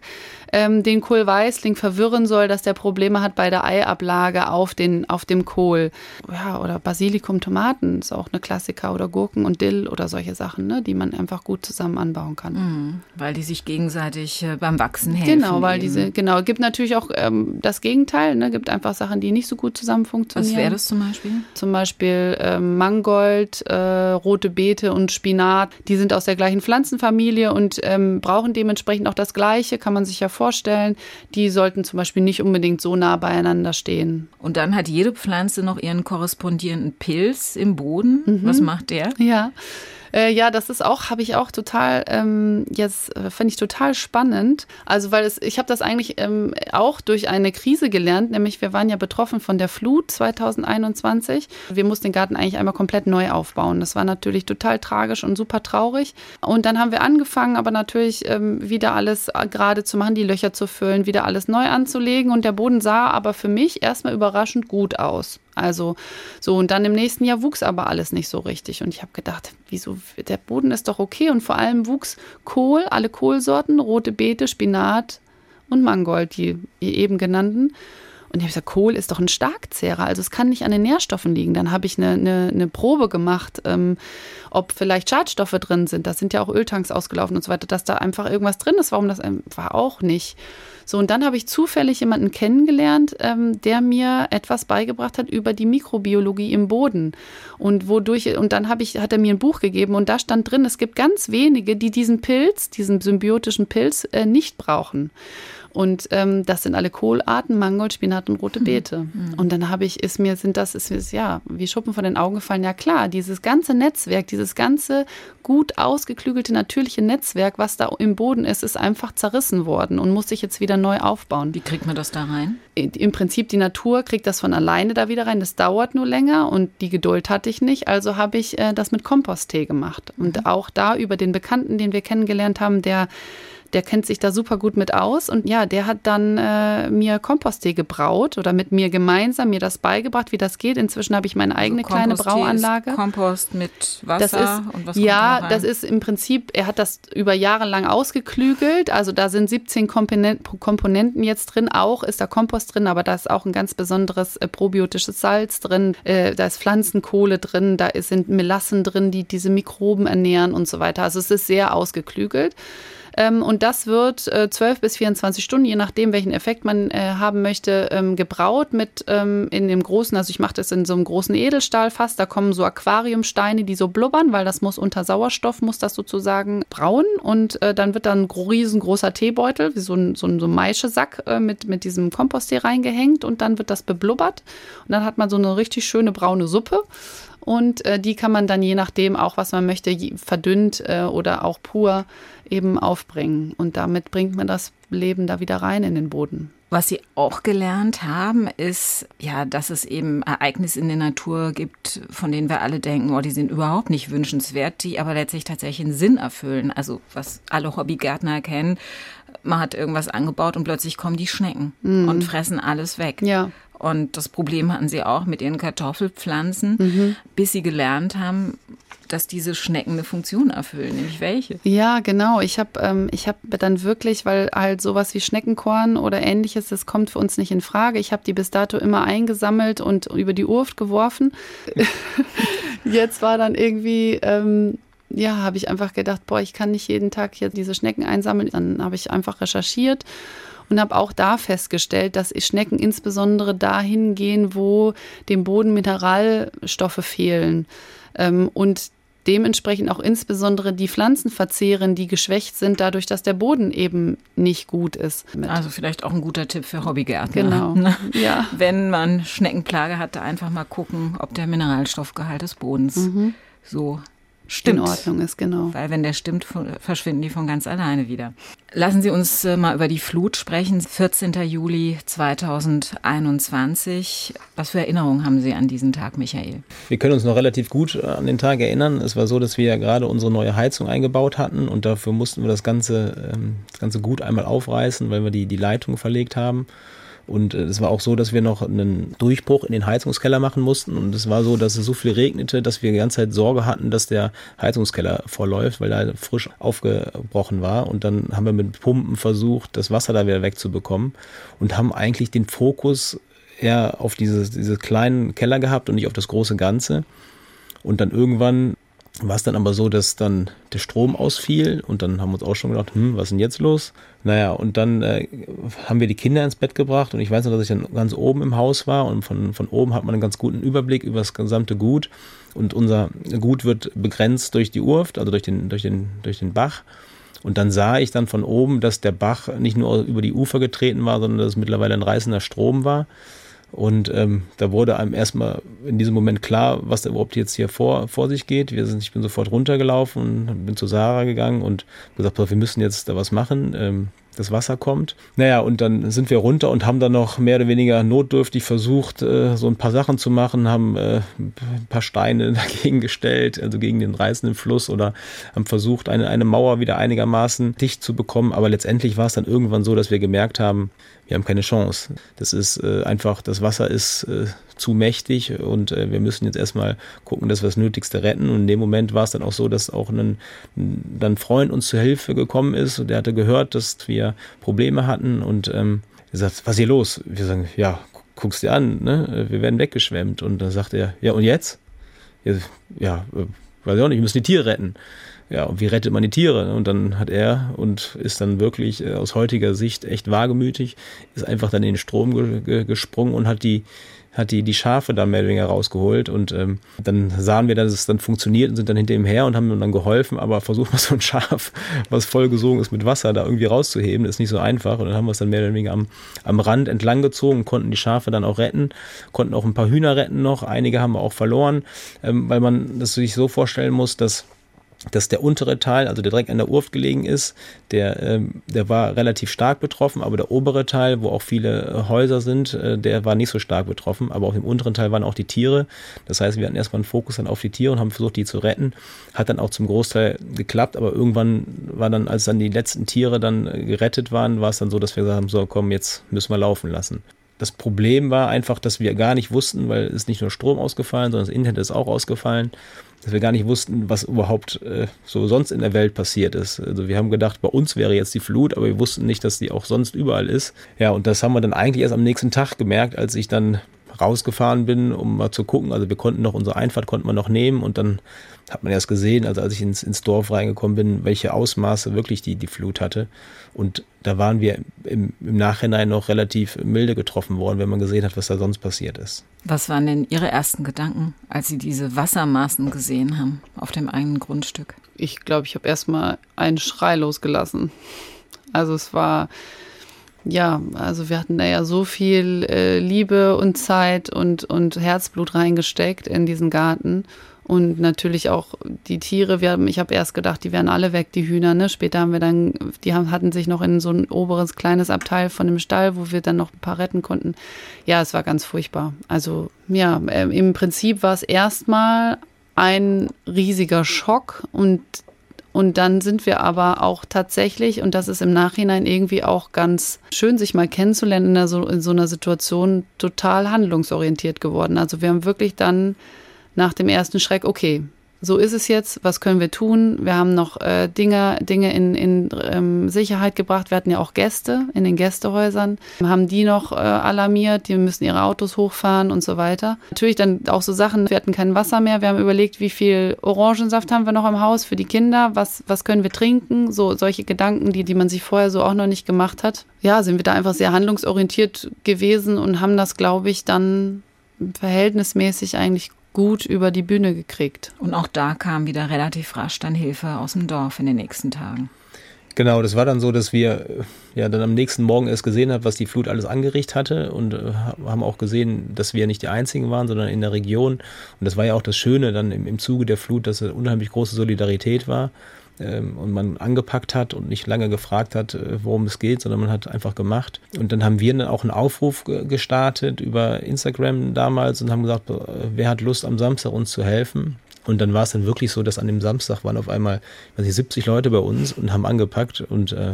ähm, den Kohlweißling verwirren soll, dass der Probleme hat bei der Eiablage auf, den, auf dem Kohl. Ja, oder Basilikum, Tomaten ist auch eine Klassiker oder Gurken und Dill oder solche Sachen, ne, die man einfach gut zusammen anbauen kann. Mhm, weil die sich gegenseitig äh, beim Wachsen helfen. Genau, weil eben. diese, genau, gibt natürlich auch ähm, das Gegenteil, ne, gibt einfach Sachen, die nicht so gut zusammen funktionieren. Was wäre das zum Beispiel? Zum Beispiel ähm, Mangold, äh, rote Beete und Spinat, die sind aus der gleichen Pflanzenfamilie und ähm, brauchen dementsprechend auch das Gleiche, kann man sich ja vorstellen vorstellen, die sollten zum Beispiel nicht unbedingt so nah beieinander stehen. Und dann hat jede Pflanze noch ihren korrespondierenden Pilz im Boden. Mhm. Was macht der? Ja. Äh, ja, das ist auch, habe ich auch total, ähm, jetzt äh, fand ich total spannend. Also, weil es, ich habe das eigentlich ähm, auch durch eine Krise gelernt, nämlich wir waren ja betroffen von der Flut 2021. Wir mussten den Garten eigentlich einmal komplett neu aufbauen. Das war natürlich total tragisch und super traurig. Und dann haben wir angefangen, aber natürlich ähm, wieder alles gerade zu machen, die Löcher zu füllen, wieder alles neu anzulegen. Und der Boden sah aber für mich erstmal überraschend gut aus. Also so, und dann im nächsten Jahr wuchs aber alles nicht so richtig. Und ich habe gedacht, wieso, der Boden ist doch okay. Und vor allem wuchs Kohl, alle Kohlsorten, rote Beete, Spinat und Mangold, die eben genannten. Und ich habe gesagt, Kohl ist doch ein Starkzehrer, also es kann nicht an den Nährstoffen liegen. Dann habe ich eine, eine, eine, Probe gemacht, ähm, ob vielleicht Schadstoffe drin sind. Da sind ja auch Öltanks ausgelaufen und so weiter, dass da einfach irgendwas drin ist. Warum das ähm, war auch nicht. So, und dann habe ich zufällig jemanden kennengelernt, ähm, der mir etwas beigebracht hat über die Mikrobiologie im Boden. Und wodurch, und dann habe ich, hat er mir ein Buch gegeben und da stand drin, es gibt ganz wenige, die diesen Pilz, diesen symbiotischen Pilz, äh, nicht brauchen. Und ähm, das sind alle Kohlarten, Mangold, Spinat und rote hm. Beete. Mhm. Und dann habe ich, ist mir, sind das, ist mir, ja, wie Schuppen von den Augen gefallen. Ja klar, dieses ganze Netzwerk, dieses ganze gut ausgeklügelte natürliche Netzwerk, was da im Boden ist, ist einfach zerrissen worden und muss sich jetzt wieder neu aufbauen. Wie kriegt man das da rein? Im Prinzip die Natur kriegt das von alleine da wieder rein. Das dauert nur länger und die Geduld hatte ich nicht. Also habe ich äh, das mit Komposttee gemacht. Und mhm. auch da über den Bekannten, den wir kennengelernt haben, der der kennt sich da super gut mit aus und ja, der hat dann äh, mir Komposttee gebraut oder mit mir gemeinsam mir das beigebracht, wie das geht. Inzwischen habe ich meine also eigene also kleine Brauanlage. Kompost mit Wasser das ist, und was Ja, da das ist im Prinzip, er hat das über Jahre lang ausgeklügelt. Also da sind 17 Komponenten jetzt drin. Auch ist da Kompost drin, aber da ist auch ein ganz besonderes äh, probiotisches Salz drin. Äh, da ist Pflanzenkohle drin, da sind Melassen drin, die diese Mikroben ernähren und so weiter. Also es ist sehr ausgeklügelt. Ähm, und das wird äh, 12 bis 24 Stunden, je nachdem, welchen Effekt man äh, haben möchte, ähm, gebraut mit ähm, in dem großen, also ich mache das in so einem großen Edelstahlfass, da kommen so Aquariumsteine, die so blubbern, weil das muss unter Sauerstoff, muss das sozusagen brauen und äh, dann wird dann ein riesengroßer Teebeutel, wie so ein, so ein, so ein Maischesack äh, mit, mit diesem Komposttee reingehängt und dann wird das beblubbert und dann hat man so eine richtig schöne braune Suppe und äh, die kann man dann je nachdem auch, was man möchte, verdünnt äh, oder auch pur eben aufbringen. Und damit bringt man das Leben da wieder rein in den Boden. Was Sie auch gelernt haben, ist, ja, dass es eben Ereignisse in der Natur gibt, von denen wir alle denken, oh, die sind überhaupt nicht wünschenswert, die aber letztlich tatsächlich einen Sinn erfüllen. Also, was alle Hobbygärtner kennen, man hat irgendwas angebaut und plötzlich kommen die Schnecken mhm. und fressen alles weg. Ja. Und das Problem hatten sie auch mit ihren Kartoffelpflanzen, mhm. bis sie gelernt haben, dass diese Schnecken eine Funktion erfüllen, nämlich welche? Ja, genau. Ich habe ähm, hab dann wirklich, weil halt sowas wie Schneckenkorn oder ähnliches, das kommt für uns nicht in Frage. Ich habe die bis dato immer eingesammelt und über die Urft geworfen. Jetzt war dann irgendwie, ähm, ja, habe ich einfach gedacht, boah, ich kann nicht jeden Tag hier diese Schnecken einsammeln. Dann habe ich einfach recherchiert und habe auch da festgestellt, dass Schnecken insbesondere dahin gehen, wo dem Boden Mineralstoffe fehlen. Ähm, und dementsprechend auch insbesondere die Pflanzen verzehren, die geschwächt sind, dadurch, dass der Boden eben nicht gut ist. Also vielleicht auch ein guter Tipp für Hobbygärtner. Genau. Ja. Wenn man Schneckenplage hatte, einfach mal gucken, ob der Mineralstoffgehalt des Bodens mhm. so stimmt. in Ordnung ist, genau. Weil wenn der stimmt, verschwinden die von ganz alleine wieder. Lassen Sie uns äh, mal über die Flut sprechen. 14. Juli 2021. Was für Erinnerungen haben Sie an diesen Tag, Michael? Wir können uns noch relativ gut äh, an den Tag erinnern. Es war so, dass wir ja gerade unsere neue Heizung eingebaut hatten und dafür mussten wir das ganze, ähm, das ganze Gut einmal aufreißen, weil wir die, die Leitung verlegt haben. Und äh, es war auch so, dass wir noch einen Durchbruch in den Heizungskeller machen mussten. Und es war so, dass es so viel regnete, dass wir die ganze Zeit Sorge hatten, dass der Heizungskeller vorläuft, weil er frisch aufgebrochen war. Und dann haben wir mit Pumpen versucht, das Wasser da wieder wegzubekommen und haben eigentlich den Fokus eher auf diese, diese kleinen Keller gehabt und nicht auf das große Ganze. Und dann irgendwann war es dann aber so, dass dann der Strom ausfiel und dann haben wir uns auch schon gedacht, hm, was ist denn jetzt los? Naja, und dann äh, haben wir die Kinder ins Bett gebracht und ich weiß noch, dass ich dann ganz oben im Haus war und von, von oben hat man einen ganz guten Überblick über das gesamte Gut und unser Gut wird begrenzt durch die Urft, also durch den, durch den, durch den Bach Und dann sah ich dann von oben, dass der Bach nicht nur über die Ufer getreten war, sondern dass es mittlerweile ein reißender Strom war. Und ähm, da wurde einem erstmal in diesem Moment klar, was da überhaupt jetzt hier vor, vor sich geht. Wir sind, ich bin sofort runtergelaufen und bin zu Sarah gegangen und gesagt, wir müssen jetzt da was machen. Ähm, das Wasser kommt. Naja, und dann sind wir runter und haben dann noch mehr oder weniger notdürftig versucht, äh, so ein paar Sachen zu machen, haben äh, ein paar Steine dagegen gestellt, also gegen den reißenden Fluss oder haben versucht, eine, eine Mauer wieder einigermaßen dicht zu bekommen. Aber letztendlich war es dann irgendwann so, dass wir gemerkt haben, wir haben keine Chance. Das ist äh, einfach, das Wasser ist äh, zu mächtig und äh, wir müssen jetzt erstmal gucken, dass wir das Nötigste retten. Und in dem Moment war es dann auch so, dass auch ein, ein Freund uns zur Hilfe gekommen ist und der hatte gehört, dass wir Probleme hatten und ähm, er sagt, was ist hier los? Wir sagen, ja, guck's dir an, ne? wir werden weggeschwemmt. Und dann sagt er, ja, und jetzt? Ja, ja äh, weiß ich auch nicht, wir müssen die Tiere retten ja, und wie rettet man die Tiere? Und dann hat er und ist dann wirklich äh, aus heutiger Sicht echt wagemütig, ist einfach dann in den Strom ge ge gesprungen und hat die hat die, die Schafe da mehr oder weniger rausgeholt. Und ähm, dann sahen wir, dass es dann funktioniert und sind dann hinter ihm her und haben ihm dann geholfen, aber versucht mal so ein Schaf, was vollgesogen ist mit Wasser, da irgendwie rauszuheben, ist nicht so einfach. Und dann haben wir es dann mehr oder weniger am, am Rand entlang gezogen, konnten die Schafe dann auch retten, konnten auch ein paar Hühner retten noch, einige haben wir auch verloren, ähm, weil man das sich so vorstellen muss, dass dass der untere Teil, also der direkt an der Urft gelegen ist, der, ähm, der war relativ stark betroffen, aber der obere Teil, wo auch viele äh, Häuser sind, äh, der war nicht so stark betroffen, aber auch im unteren Teil waren auch die Tiere. Das heißt, wir hatten erstmal einen Fokus dann auf die Tiere und haben versucht, die zu retten. Hat dann auch zum Großteil geklappt, aber irgendwann war dann, als dann die letzten Tiere dann äh, gerettet waren, war es dann so, dass wir gesagt haben, so komm, jetzt müssen wir laufen lassen. Das Problem war einfach, dass wir gar nicht wussten, weil es nicht nur Strom ausgefallen, sondern das Internet ist auch ausgefallen dass wir gar nicht wussten, was überhaupt äh, so sonst in der Welt passiert ist. Also wir haben gedacht, bei uns wäre jetzt die Flut, aber wir wussten nicht, dass die auch sonst überall ist. Ja, und das haben wir dann eigentlich erst am nächsten Tag gemerkt, als ich dann rausgefahren bin, um mal zu gucken. Also wir konnten noch unsere Einfahrt konnten wir noch nehmen und dann hat man erst gesehen, also als ich ins, ins Dorf reingekommen bin, welche Ausmaße wirklich die, die Flut hatte. Und da waren wir im, im Nachhinein noch relativ milde getroffen worden, wenn man gesehen hat, was da sonst passiert ist. Was waren denn Ihre ersten Gedanken, als Sie diese Wassermaßen gesehen haben auf dem eigenen Grundstück? Ich glaube, ich habe erstmal einen Schrei losgelassen. Also es war, ja, also wir hatten da ja so viel äh, Liebe und Zeit und, und Herzblut reingesteckt in diesen Garten. Und natürlich auch die Tiere. Wir haben, ich habe erst gedacht, die wären alle weg, die Hühner. Ne? Später haben wir dann, die haben, hatten sich noch in so ein oberes kleines Abteil von dem Stall, wo wir dann noch ein paar retten konnten. Ja, es war ganz furchtbar. Also ja, äh, im Prinzip war es erstmal ein riesiger Schock und und dann sind wir aber auch tatsächlich, und das ist im Nachhinein irgendwie auch ganz schön, sich mal kennenzulernen in, so, in so einer Situation, total handlungsorientiert geworden. Also wir haben wirklich dann nach dem ersten Schreck, okay, so ist es jetzt, was können wir tun? Wir haben noch äh, Dinge, Dinge in, in ähm, Sicherheit gebracht. Wir hatten ja auch Gäste in den Gästehäusern, haben die noch äh, alarmiert, die müssen ihre Autos hochfahren und so weiter. Natürlich dann auch so Sachen, wir hatten kein Wasser mehr, wir haben überlegt, wie viel Orangensaft haben wir noch im Haus für die Kinder, was, was können wir trinken, so solche Gedanken, die, die man sich vorher so auch noch nicht gemacht hat. Ja, sind wir da einfach sehr handlungsorientiert gewesen und haben das, glaube ich, dann verhältnismäßig eigentlich gut über die Bühne gekriegt. Und auch da kam wieder relativ rasch dann Hilfe aus dem Dorf in den nächsten Tagen. Genau, das war dann so, dass wir äh, ja dann am nächsten Morgen erst gesehen haben, was die Flut alles angerichtet hatte und äh, haben auch gesehen, dass wir nicht die Einzigen waren, sondern in der Region. Und das war ja auch das Schöne dann im, im Zuge der Flut, dass es unheimlich große Solidarität war ähm, und man angepackt hat und nicht lange gefragt hat, äh, worum es geht, sondern man hat einfach gemacht. Und dann haben wir dann auch einen Aufruf gestartet über Instagram damals und haben gesagt, äh, wer hat Lust am Samstag uns zu helfen? Und dann war es dann wirklich so, dass an dem Samstag waren auf einmal weiß ich, 70 Leute bei uns und haben angepackt und äh,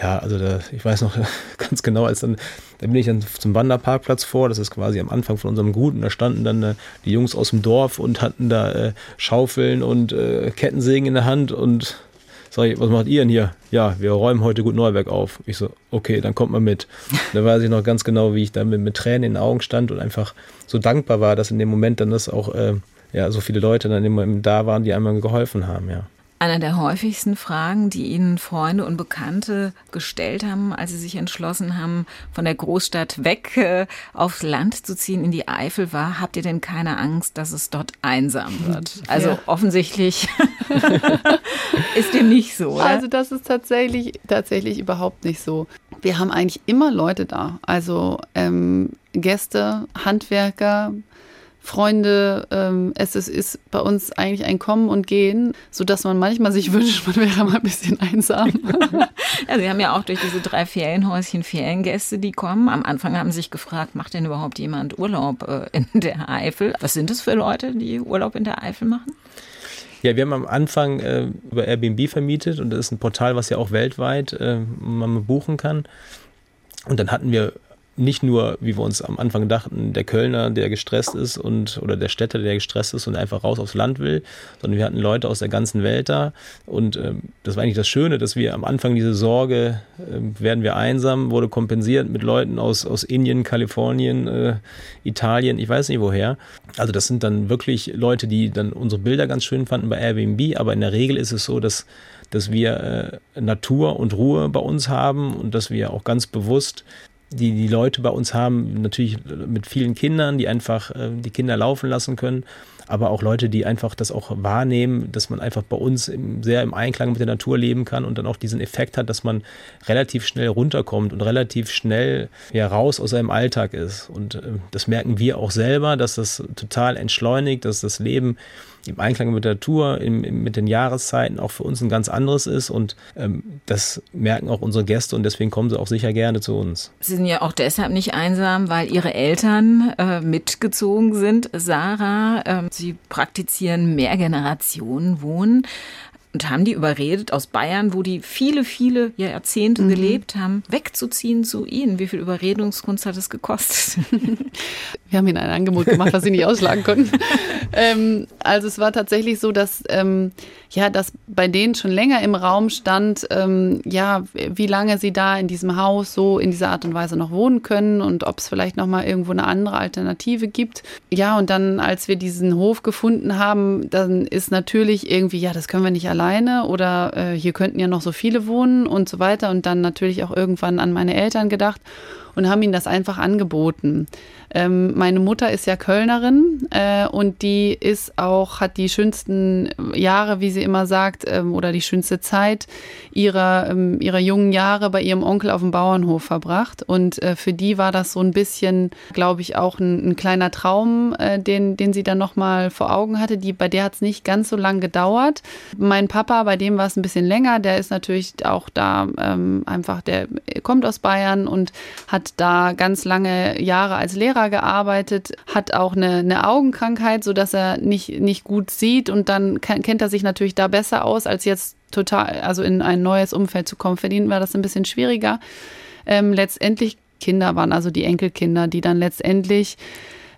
ja, also da, ich weiß noch ganz genau, als dann, da bin ich dann zum Wanderparkplatz vor, das ist quasi am Anfang von unserem Gut und da standen dann äh, die Jungs aus dem Dorf und hatten da äh, Schaufeln und äh, Kettensägen in der Hand und sag ich, was macht ihr denn hier? Ja, wir räumen heute gut Neuwerk auf. Ich so, okay, dann kommt mal mit. da weiß ich noch ganz genau, wie ich da mit, mit Tränen in den Augen stand und einfach so dankbar war, dass in dem Moment dann das auch, äh, ja, so viele Leute dann immer da waren, die einmal geholfen haben, ja. Einer der häufigsten Fragen, die Ihnen Freunde und Bekannte gestellt haben, als Sie sich entschlossen haben, von der Großstadt weg äh, aufs Land zu ziehen in die Eifel, war, habt ihr denn keine Angst, dass es dort einsam wird? Also ja. offensichtlich ist dem nicht so. Oder? Also das ist tatsächlich, tatsächlich überhaupt nicht so. Wir haben eigentlich immer Leute da. Also ähm, Gäste, Handwerker, Freunde, ähm, es ist, ist bei uns eigentlich ein Kommen und Gehen, sodass man manchmal sich wünscht, man wäre mal ein bisschen einsam. ja, Sie haben ja auch durch diese drei Ferienhäuschen Feriengäste, die kommen. Am Anfang haben Sie sich gefragt, macht denn überhaupt jemand Urlaub äh, in der Eifel? Was sind das für Leute, die Urlaub in der Eifel machen? Ja, wir haben am Anfang äh, über Airbnb vermietet und das ist ein Portal, was ja auch weltweit äh, man buchen kann. Und dann hatten wir nicht nur, wie wir uns am Anfang dachten, der Kölner, der gestresst ist und oder der Städter, der gestresst ist und einfach raus aufs Land will, sondern wir hatten Leute aus der ganzen Welt da. Und ähm, das war eigentlich das Schöne, dass wir am Anfang diese Sorge, äh, werden wir einsam, wurde kompensiert mit Leuten aus, aus Indien, Kalifornien, äh, Italien, ich weiß nicht woher. Also das sind dann wirklich Leute, die dann unsere Bilder ganz schön fanden bei Airbnb, aber in der Regel ist es so, dass dass wir äh, Natur und Ruhe bei uns haben und dass wir auch ganz bewusst die die Leute bei uns haben, natürlich mit vielen Kindern, die einfach äh, die Kinder laufen lassen können, aber auch Leute, die einfach das auch wahrnehmen, dass man einfach bei uns im, sehr im Einklang mit der Natur leben kann und dann auch diesen Effekt hat, dass man relativ schnell runterkommt und relativ schnell ja, raus aus seinem Alltag ist. Und äh, das merken wir auch selber, dass das total entschleunigt, dass das Leben im Einklang mit der Natur, im, im, mit den Jahreszeiten auch für uns ein ganz anderes ist. Und ähm, das merken auch unsere Gäste und deswegen kommen sie auch sicher gerne zu uns. Sie sind ja auch deshalb nicht einsam, weil Ihre Eltern äh, mitgezogen sind. Sarah, äh, Sie praktizieren Mehrgenerationenwohnen und haben die überredet aus Bayern, wo die viele, viele Jahrzehnte mhm. gelebt haben, wegzuziehen zu ihnen. Wie viel Überredungskunst hat es gekostet? Wir haben ihnen ein Angebot gemacht, was sie nicht ausschlagen konnten. ähm, also es war tatsächlich so, dass ähm, ja, dass bei denen schon länger im Raum stand, ähm, ja, wie lange sie da in diesem Haus so in dieser Art und Weise noch wohnen können und ob es vielleicht noch mal irgendwo eine andere Alternative gibt. Ja, und dann, als wir diesen Hof gefunden haben, dann ist natürlich irgendwie, ja, das können wir nicht alleine oder äh, hier könnten ja noch so viele wohnen und so weiter. Und dann natürlich auch irgendwann an meine Eltern gedacht und haben ihnen das einfach angeboten. Ähm, meine Mutter ist ja Kölnerin äh, und die ist auch, hat die schönsten Jahre, wie sie immer sagt, ähm, oder die schönste Zeit ihrer, ähm, ihrer jungen Jahre bei ihrem Onkel auf dem Bauernhof verbracht. Und äh, für die war das so ein bisschen, glaube ich, auch ein, ein kleiner Traum, äh, den, den sie dann nochmal vor Augen hatte. Die, bei der hat es nicht ganz so lang gedauert. Mein Papa, bei dem war es ein bisschen länger, der ist natürlich auch da ähm, einfach, der kommt aus Bayern und hat da ganz lange Jahre als Lehrer Lehrer gearbeitet, hat auch eine, eine Augenkrankheit, sodass er nicht, nicht gut sieht und dann kennt er sich natürlich da besser aus, als jetzt total, also in ein neues Umfeld zu kommen. Verdienen war das ein bisschen schwieriger. Ähm, letztendlich Kinder waren also die Enkelkinder, die dann letztendlich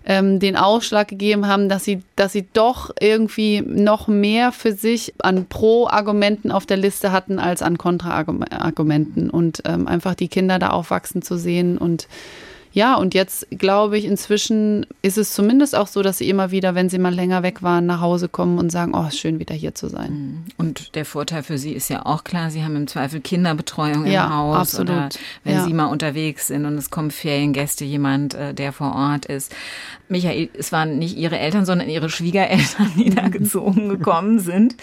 ähm, den Ausschlag gegeben haben, dass sie, dass sie doch irgendwie noch mehr für sich an Pro-Argumenten auf der Liste hatten als an Kontra-Argumenten und ähm, einfach die Kinder da aufwachsen zu sehen und ja, und jetzt glaube ich, inzwischen ist es zumindest auch so, dass sie immer wieder, wenn sie mal länger weg waren, nach Hause kommen und sagen, oh, ist schön, wieder hier zu sein. Mhm. Und der Vorteil für sie ist ja auch klar, sie haben im Zweifel Kinderbetreuung im ja, Haus. Absolut. Oder wenn ja. sie mal unterwegs sind und es kommen Feriengäste, jemand, äh, der vor Ort ist. Michael, es waren nicht ihre Eltern, sondern ihre Schwiegereltern, die da gezogen gekommen sind.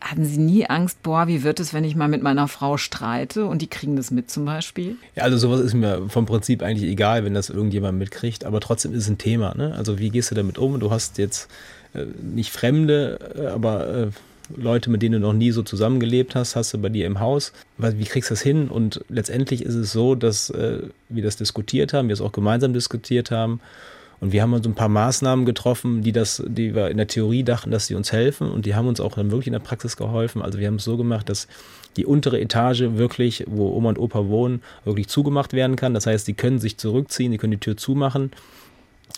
Hatten sie nie Angst, boah, wie wird es, wenn ich mal mit meiner Frau streite und die kriegen das mit zum Beispiel? Ja, also sowas ist mir vom Prinzip eigentlich egal, wenn das irgendjemand mitkriegt, aber trotzdem ist es ein Thema. Ne? Also wie gehst du damit um? Du hast jetzt äh, nicht Fremde, äh, aber äh, Leute, mit denen du noch nie so zusammengelebt hast, hast du bei dir im Haus. Wie kriegst du das hin? Und letztendlich ist es so, dass äh, wir das diskutiert haben, wir es auch gemeinsam diskutiert haben. Und wir haben uns ein paar Maßnahmen getroffen, die das, die wir in der Theorie dachten, dass sie uns helfen. Und die haben uns auch dann wirklich in der Praxis geholfen. Also wir haben es so gemacht, dass die untere Etage wirklich, wo Oma und Opa wohnen, wirklich zugemacht werden kann. Das heißt, sie können sich zurückziehen, sie können die Tür zumachen.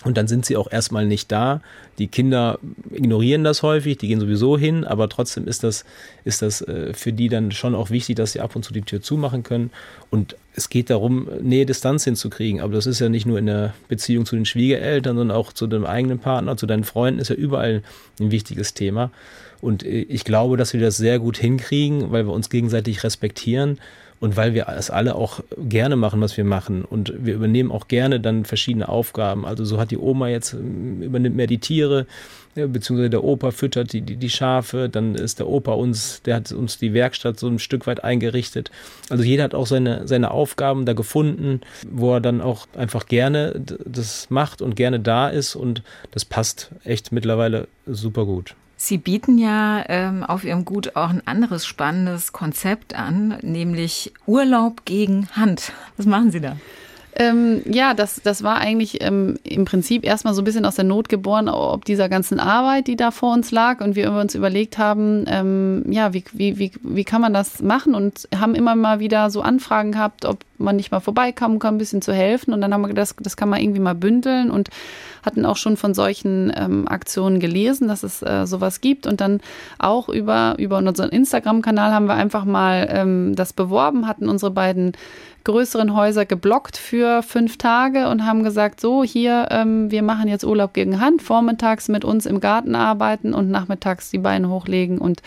Und dann sind sie auch erstmal nicht da. Die Kinder ignorieren das häufig, die gehen sowieso hin, aber trotzdem ist das, ist das äh, für die dann schon auch wichtig, dass sie ab und zu die Tür zumachen können. Und es geht darum, Nähe Distanz hinzukriegen. Aber das ist ja nicht nur in der Beziehung zu den Schwiegereltern, sondern auch zu dem eigenen Partner, zu deinen Freunden, ist ja überall ein wichtiges Thema. Und äh, ich glaube, dass wir das sehr gut hinkriegen, weil wir uns gegenseitig respektieren und weil wir es alle auch gerne machen, was wir machen und wir übernehmen auch gerne dann verschiedene Aufgaben. Also so hat die Oma jetzt übernimmt mehr die Tiere, beziehungsweise der Opa füttert die, die, die Schafe, dann ist der Opa uns, der hat uns die Werkstatt so ein Stück weit eingerichtet. Also jeder hat auch seine, seine Aufgaben da gefunden, wo er dann auch einfach gerne das macht und gerne da ist und das passt echt mittlerweile super gut. Sie bieten ja ähm, auf Ihrem Gut auch ein anderes spannendes Konzept an, nämlich Urlaub gegen Hand. Was machen Sie da? Ähm, ja, das, das war eigentlich ähm, im Prinzip erstmal so ein bisschen aus der Not geboren, ob dieser ganzen Arbeit, die da vor uns lag und wir uns überlegt haben, ähm, ja, wie, wie, wie, wie kann man das machen und haben immer mal wieder so Anfragen gehabt, ob man nicht mal vorbeikommen kann, ein bisschen zu helfen. Und dann haben wir gedacht, das, kann man irgendwie mal bündeln und hatten auch schon von solchen ähm, Aktionen gelesen, dass es äh, sowas gibt. Und dann auch über, über unseren Instagram-Kanal haben wir einfach mal ähm, das beworben, hatten unsere beiden größeren Häuser geblockt für fünf Tage und haben gesagt, so hier, ähm, wir machen jetzt Urlaub gegen Hand, vormittags mit uns im Garten arbeiten und nachmittags die Beine hochlegen und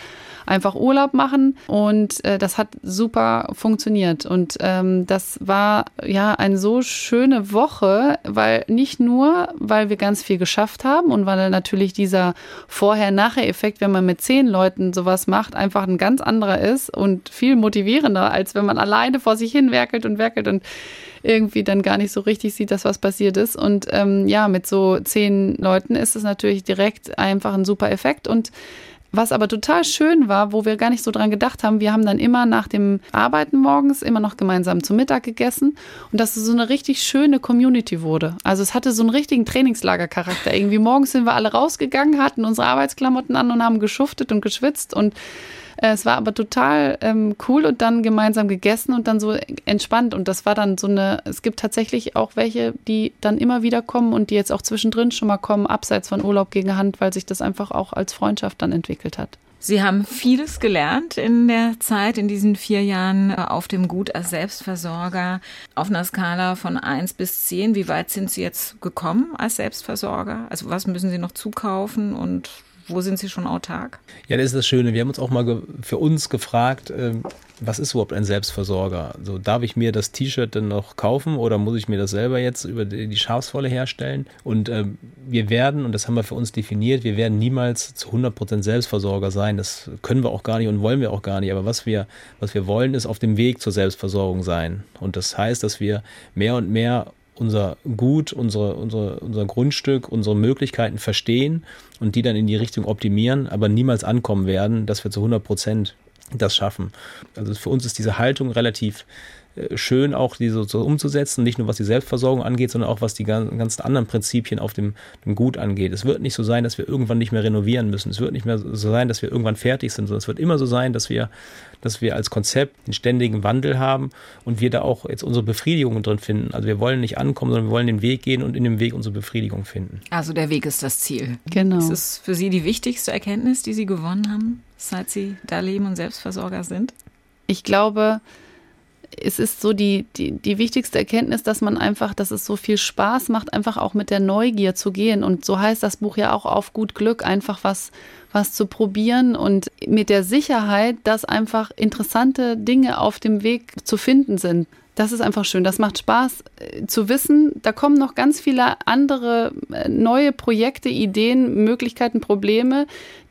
einfach Urlaub machen. Und äh, das hat super funktioniert. Und ähm, das war ja eine so schöne Woche, weil nicht nur, weil wir ganz viel geschafft haben und weil natürlich dieser Vorher-Nachher-Effekt, wenn man mit zehn Leuten sowas macht, einfach ein ganz anderer ist und viel motivierender, als wenn man alleine vor sich hin werkelt und werkelt und irgendwie dann gar nicht so richtig sieht, dass was passiert ist. Und ähm, ja, mit so zehn Leuten ist es natürlich direkt einfach ein super Effekt. Und was aber total schön war, wo wir gar nicht so dran gedacht haben, wir haben dann immer nach dem Arbeiten morgens immer noch gemeinsam zum Mittag gegessen und dass es so eine richtig schöne Community wurde. Also es hatte so einen richtigen Trainingslagercharakter. Irgendwie morgens sind wir alle rausgegangen, hatten unsere Arbeitsklamotten an und haben geschuftet und geschwitzt und es war aber total ähm, cool und dann gemeinsam gegessen und dann so entspannt. Und das war dann so eine, es gibt tatsächlich auch welche, die dann immer wieder kommen und die jetzt auch zwischendrin schon mal kommen, abseits von Urlaub gegen Hand, weil sich das einfach auch als Freundschaft dann entwickelt hat. Sie haben vieles gelernt in der Zeit, in diesen vier Jahren äh, auf dem Gut als Selbstversorger. Auf einer Skala von eins bis zehn, wie weit sind Sie jetzt gekommen als Selbstversorger? Also was müssen Sie noch zukaufen und wo sind Sie schon autark? Ja, das ist das Schöne. Wir haben uns auch mal für uns gefragt, ähm, was ist überhaupt ein Selbstversorger? Also darf ich mir das T-Shirt denn noch kaufen oder muss ich mir das selber jetzt über die Schafswolle herstellen? Und ähm, wir werden, und das haben wir für uns definiert, wir werden niemals zu 100% Selbstversorger sein. Das können wir auch gar nicht und wollen wir auch gar nicht. Aber was wir, was wir wollen, ist auf dem Weg zur Selbstversorgung sein. Und das heißt, dass wir mehr und mehr unser Gut, unsere, unsere, unser Grundstück, unsere Möglichkeiten verstehen und die dann in die Richtung optimieren, aber niemals ankommen werden, dass wir zu 100 Prozent das schaffen. Also für uns ist diese Haltung relativ schön auch diese so umzusetzen, nicht nur was die Selbstversorgung angeht, sondern auch was die ganzen anderen Prinzipien auf dem, dem, Gut angeht. Es wird nicht so sein, dass wir irgendwann nicht mehr renovieren müssen. Es wird nicht mehr so sein, dass wir irgendwann fertig sind, sondern es wird immer so sein, dass wir, dass wir als Konzept einen ständigen Wandel haben und wir da auch jetzt unsere Befriedigung drin finden. Also wir wollen nicht ankommen, sondern wir wollen den Weg gehen und in dem Weg unsere Befriedigung finden. Also der Weg ist das Ziel. Genau. Ist es für Sie die wichtigste Erkenntnis, die Sie gewonnen haben, seit Sie da leben und Selbstversorger sind? Ich glaube, es ist so die, die, die wichtigste Erkenntnis, dass man einfach, dass es so viel Spaß macht, einfach auch mit der Neugier zu gehen. Und so heißt das Buch ja auch auf gut Glück, einfach was, was zu probieren und mit der Sicherheit, dass einfach interessante Dinge auf dem Weg zu finden sind. Das ist einfach schön. Das macht Spaß äh, zu wissen. Da kommen noch ganz viele andere äh, neue Projekte, Ideen, Möglichkeiten, Probleme,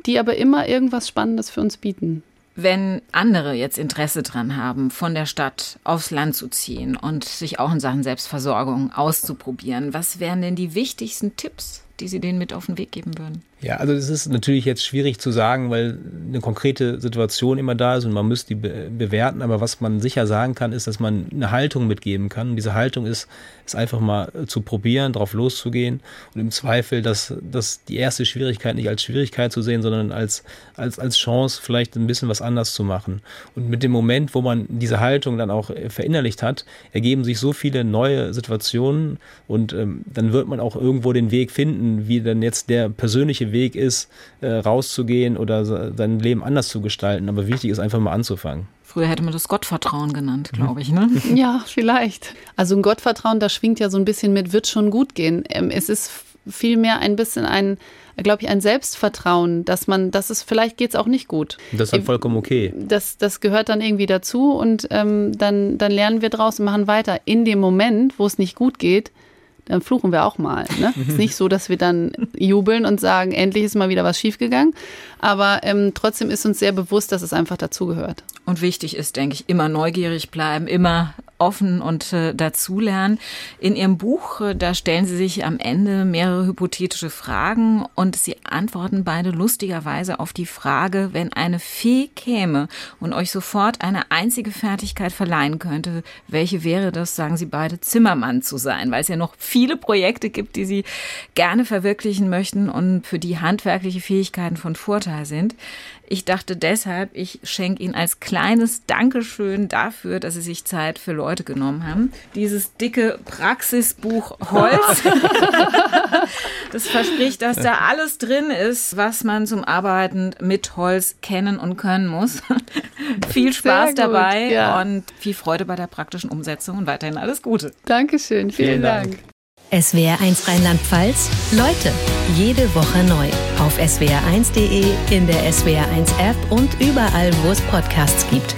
die aber immer irgendwas Spannendes für uns bieten. Wenn andere jetzt Interesse dran haben, von der Stadt aufs Land zu ziehen und sich auch in Sachen Selbstversorgung auszuprobieren, was wären denn die wichtigsten Tipps, die Sie denen mit auf den Weg geben würden? Ja, also es ist natürlich jetzt schwierig zu sagen, weil eine konkrete Situation immer da ist und man müsste die be bewerten. Aber was man sicher sagen kann, ist, dass man eine Haltung mitgeben kann. Und diese Haltung ist, ist einfach mal zu probieren, drauf loszugehen und im Zweifel, dass, dass die erste Schwierigkeit nicht als Schwierigkeit zu sehen, sondern als, als, als Chance, vielleicht ein bisschen was anders zu machen. Und mit dem Moment, wo man diese Haltung dann auch verinnerlicht hat, ergeben sich so viele neue Situationen und ähm, dann wird man auch irgendwo den Weg finden, wie dann jetzt der persönliche Weg ist, äh, rauszugehen oder sein Leben anders zu gestalten. Aber wichtig ist einfach mal anzufangen. Früher hätte man das Gottvertrauen genannt, glaube ich, ne? Ja, vielleicht. Also ein Gottvertrauen, das schwingt ja so ein bisschen mit, wird schon gut gehen. Ähm, es ist vielmehr ein bisschen ein, glaube ich, ein Selbstvertrauen, dass man, dass es vielleicht geht es auch nicht gut. Das ist dann vollkommen okay. Das, das gehört dann irgendwie dazu und ähm, dann, dann lernen wir draus und machen weiter. In dem Moment, wo es nicht gut geht, dann fluchen wir auch mal. Ne? ist nicht so, dass wir dann jubeln und sagen, endlich ist mal wieder was schiefgegangen. Aber ähm, trotzdem ist uns sehr bewusst, dass es einfach dazugehört. Und wichtig ist, denke ich, immer neugierig bleiben, immer offen und äh, dazulernen. In Ihrem Buch, äh, da stellen Sie sich am Ende mehrere hypothetische Fragen und Sie antworten beide lustigerweise auf die Frage, wenn eine Fee käme und euch sofort eine einzige Fertigkeit verleihen könnte, welche wäre das, sagen Sie beide, Zimmermann zu sein, weil es ja noch viele Projekte gibt, die Sie gerne verwirklichen möchten und für die handwerkliche Fähigkeiten von Vorteil sind. Ich dachte deshalb, ich schenke Ihnen als kleines Dankeschön dafür, dass Sie sich Zeit für Leute genommen haben. Dieses dicke Praxisbuch Holz. das verspricht, dass da alles drin ist, was man zum Arbeiten mit Holz kennen und können muss. viel Spaß dabei ja. und viel Freude bei der praktischen Umsetzung und weiterhin alles Gute. Dankeschön, vielen, vielen Dank. Dank. SWR1 Rheinland-Pfalz. Leute, jede Woche neu. Auf swr1.de, in der SWR1 App und überall, wo es Podcasts gibt.